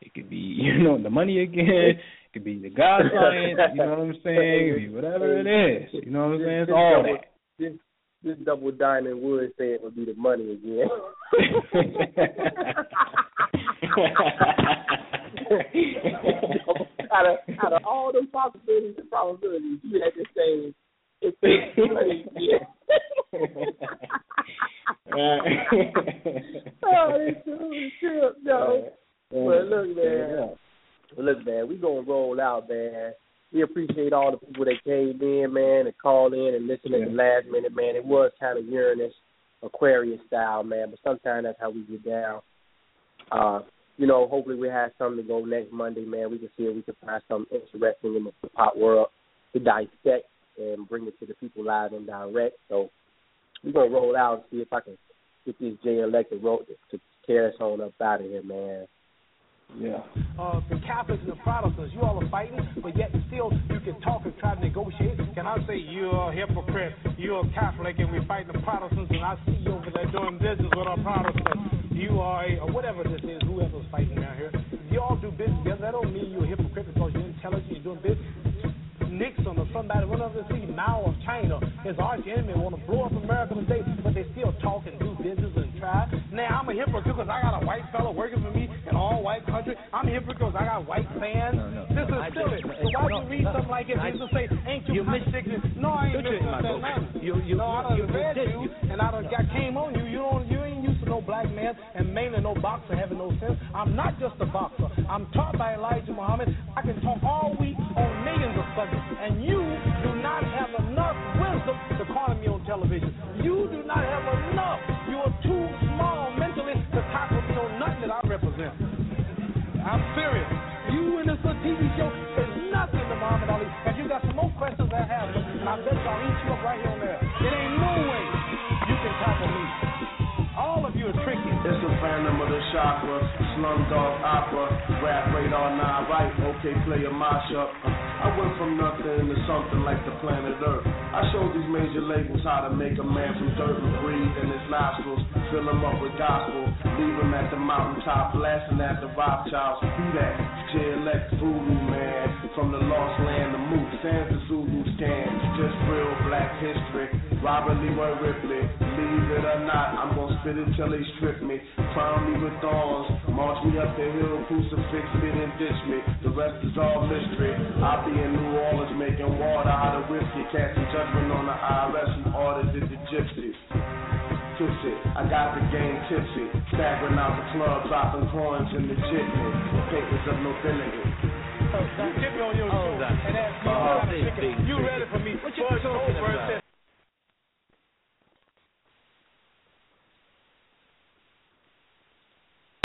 It could be you know the money again. It could be the God science. You know what I'm saying? It could be whatever it is. You know what I'm saying? It's all that. This, this double diamond would say it would be the money again. out of out of all the possibilities and probabilities, you had to say it's the money again. oh, it's true, it's true. No. But look, man. But look, man, we gonna roll out, man. We appreciate all the people that came in, man, and called in and listened at the last minute, man. It was kind of Uranus, Aquarius style, man, but sometimes that's how we get down. Uh, you know, hopefully we have something to go next Monday, man. We can see if we can find something interesting in the pop world to dissect and bring it to the people live and direct. So we're gonna roll out and see if I can get this J elected road to, to carry us on up out of here, man. Yeah. Uh, the Catholics and the Protestants, you all are fighting, but yet still you can talk and try to negotiate. Can I say you're a hypocrite, you're a Catholic, and we're fighting the Protestants, and I see you over there doing business with our Protestants. You are or whatever this is, whoever's fighting down here. You all do business together. That don't mean you're a hypocrite because you're intelligent, you're doing business. Nixon or somebody, them see Mao of China, his arch enemy, want to blow up America today, but they still talk and do business and try. Now I'm a hypocrite because I got a white fellow working for me in all white country. I'm a hypocrite because I got white fans. this is silly. So why do you read something like it? Jesus say, ain't you contradicting? No, I ain't Don't you listening my to book. nothing. You- you- no, I done you- read you- you, and I done got came on you. You don't, you ain't no black man, and mainly no boxer having no sense. I'm not just a boxer. I'm taught by Elijah Muhammad. I can talk all week on millions of subjects, and you do not have enough wisdom to corner me on television. You do not have enough. You are too small mentally to tackle me on nothing that I represent. I'm serious. You in this little TV show is nothing to Muhammad Ali. If you got some more questions, I have them. I bet you I'll Chakra, Slumdog Opera, Rap Radar 9, right? Okay, play a mashup. I went from nothing to something like the planet Earth. I showed these major labels how to make a man from dirt and breathe in his nostrils, fill him up with gospel, leave him at the mountaintop, blasting at the Rothschilds. Who that? Jay Elect Voodoo Man, from the lost land of Moose, sans the Zulu scan, just real black history. Robert Leroy Ripley, believe it or not, I'm gonna spit it till they strip me. Crown me with thorns, march me up the hill, crucifix me, then ditch me. The rest is all mystery. I'll be in New Orleans making water out of whiskey, casting judgment on the IRS who ordered it the gypsies. Tipsy, I got the game tipsy, staggering out the club, dropping coins in the jitney, papers of nobility. Now get me on your oh. show and ask oh, me what kind of chicken you ready for me. What you talking about?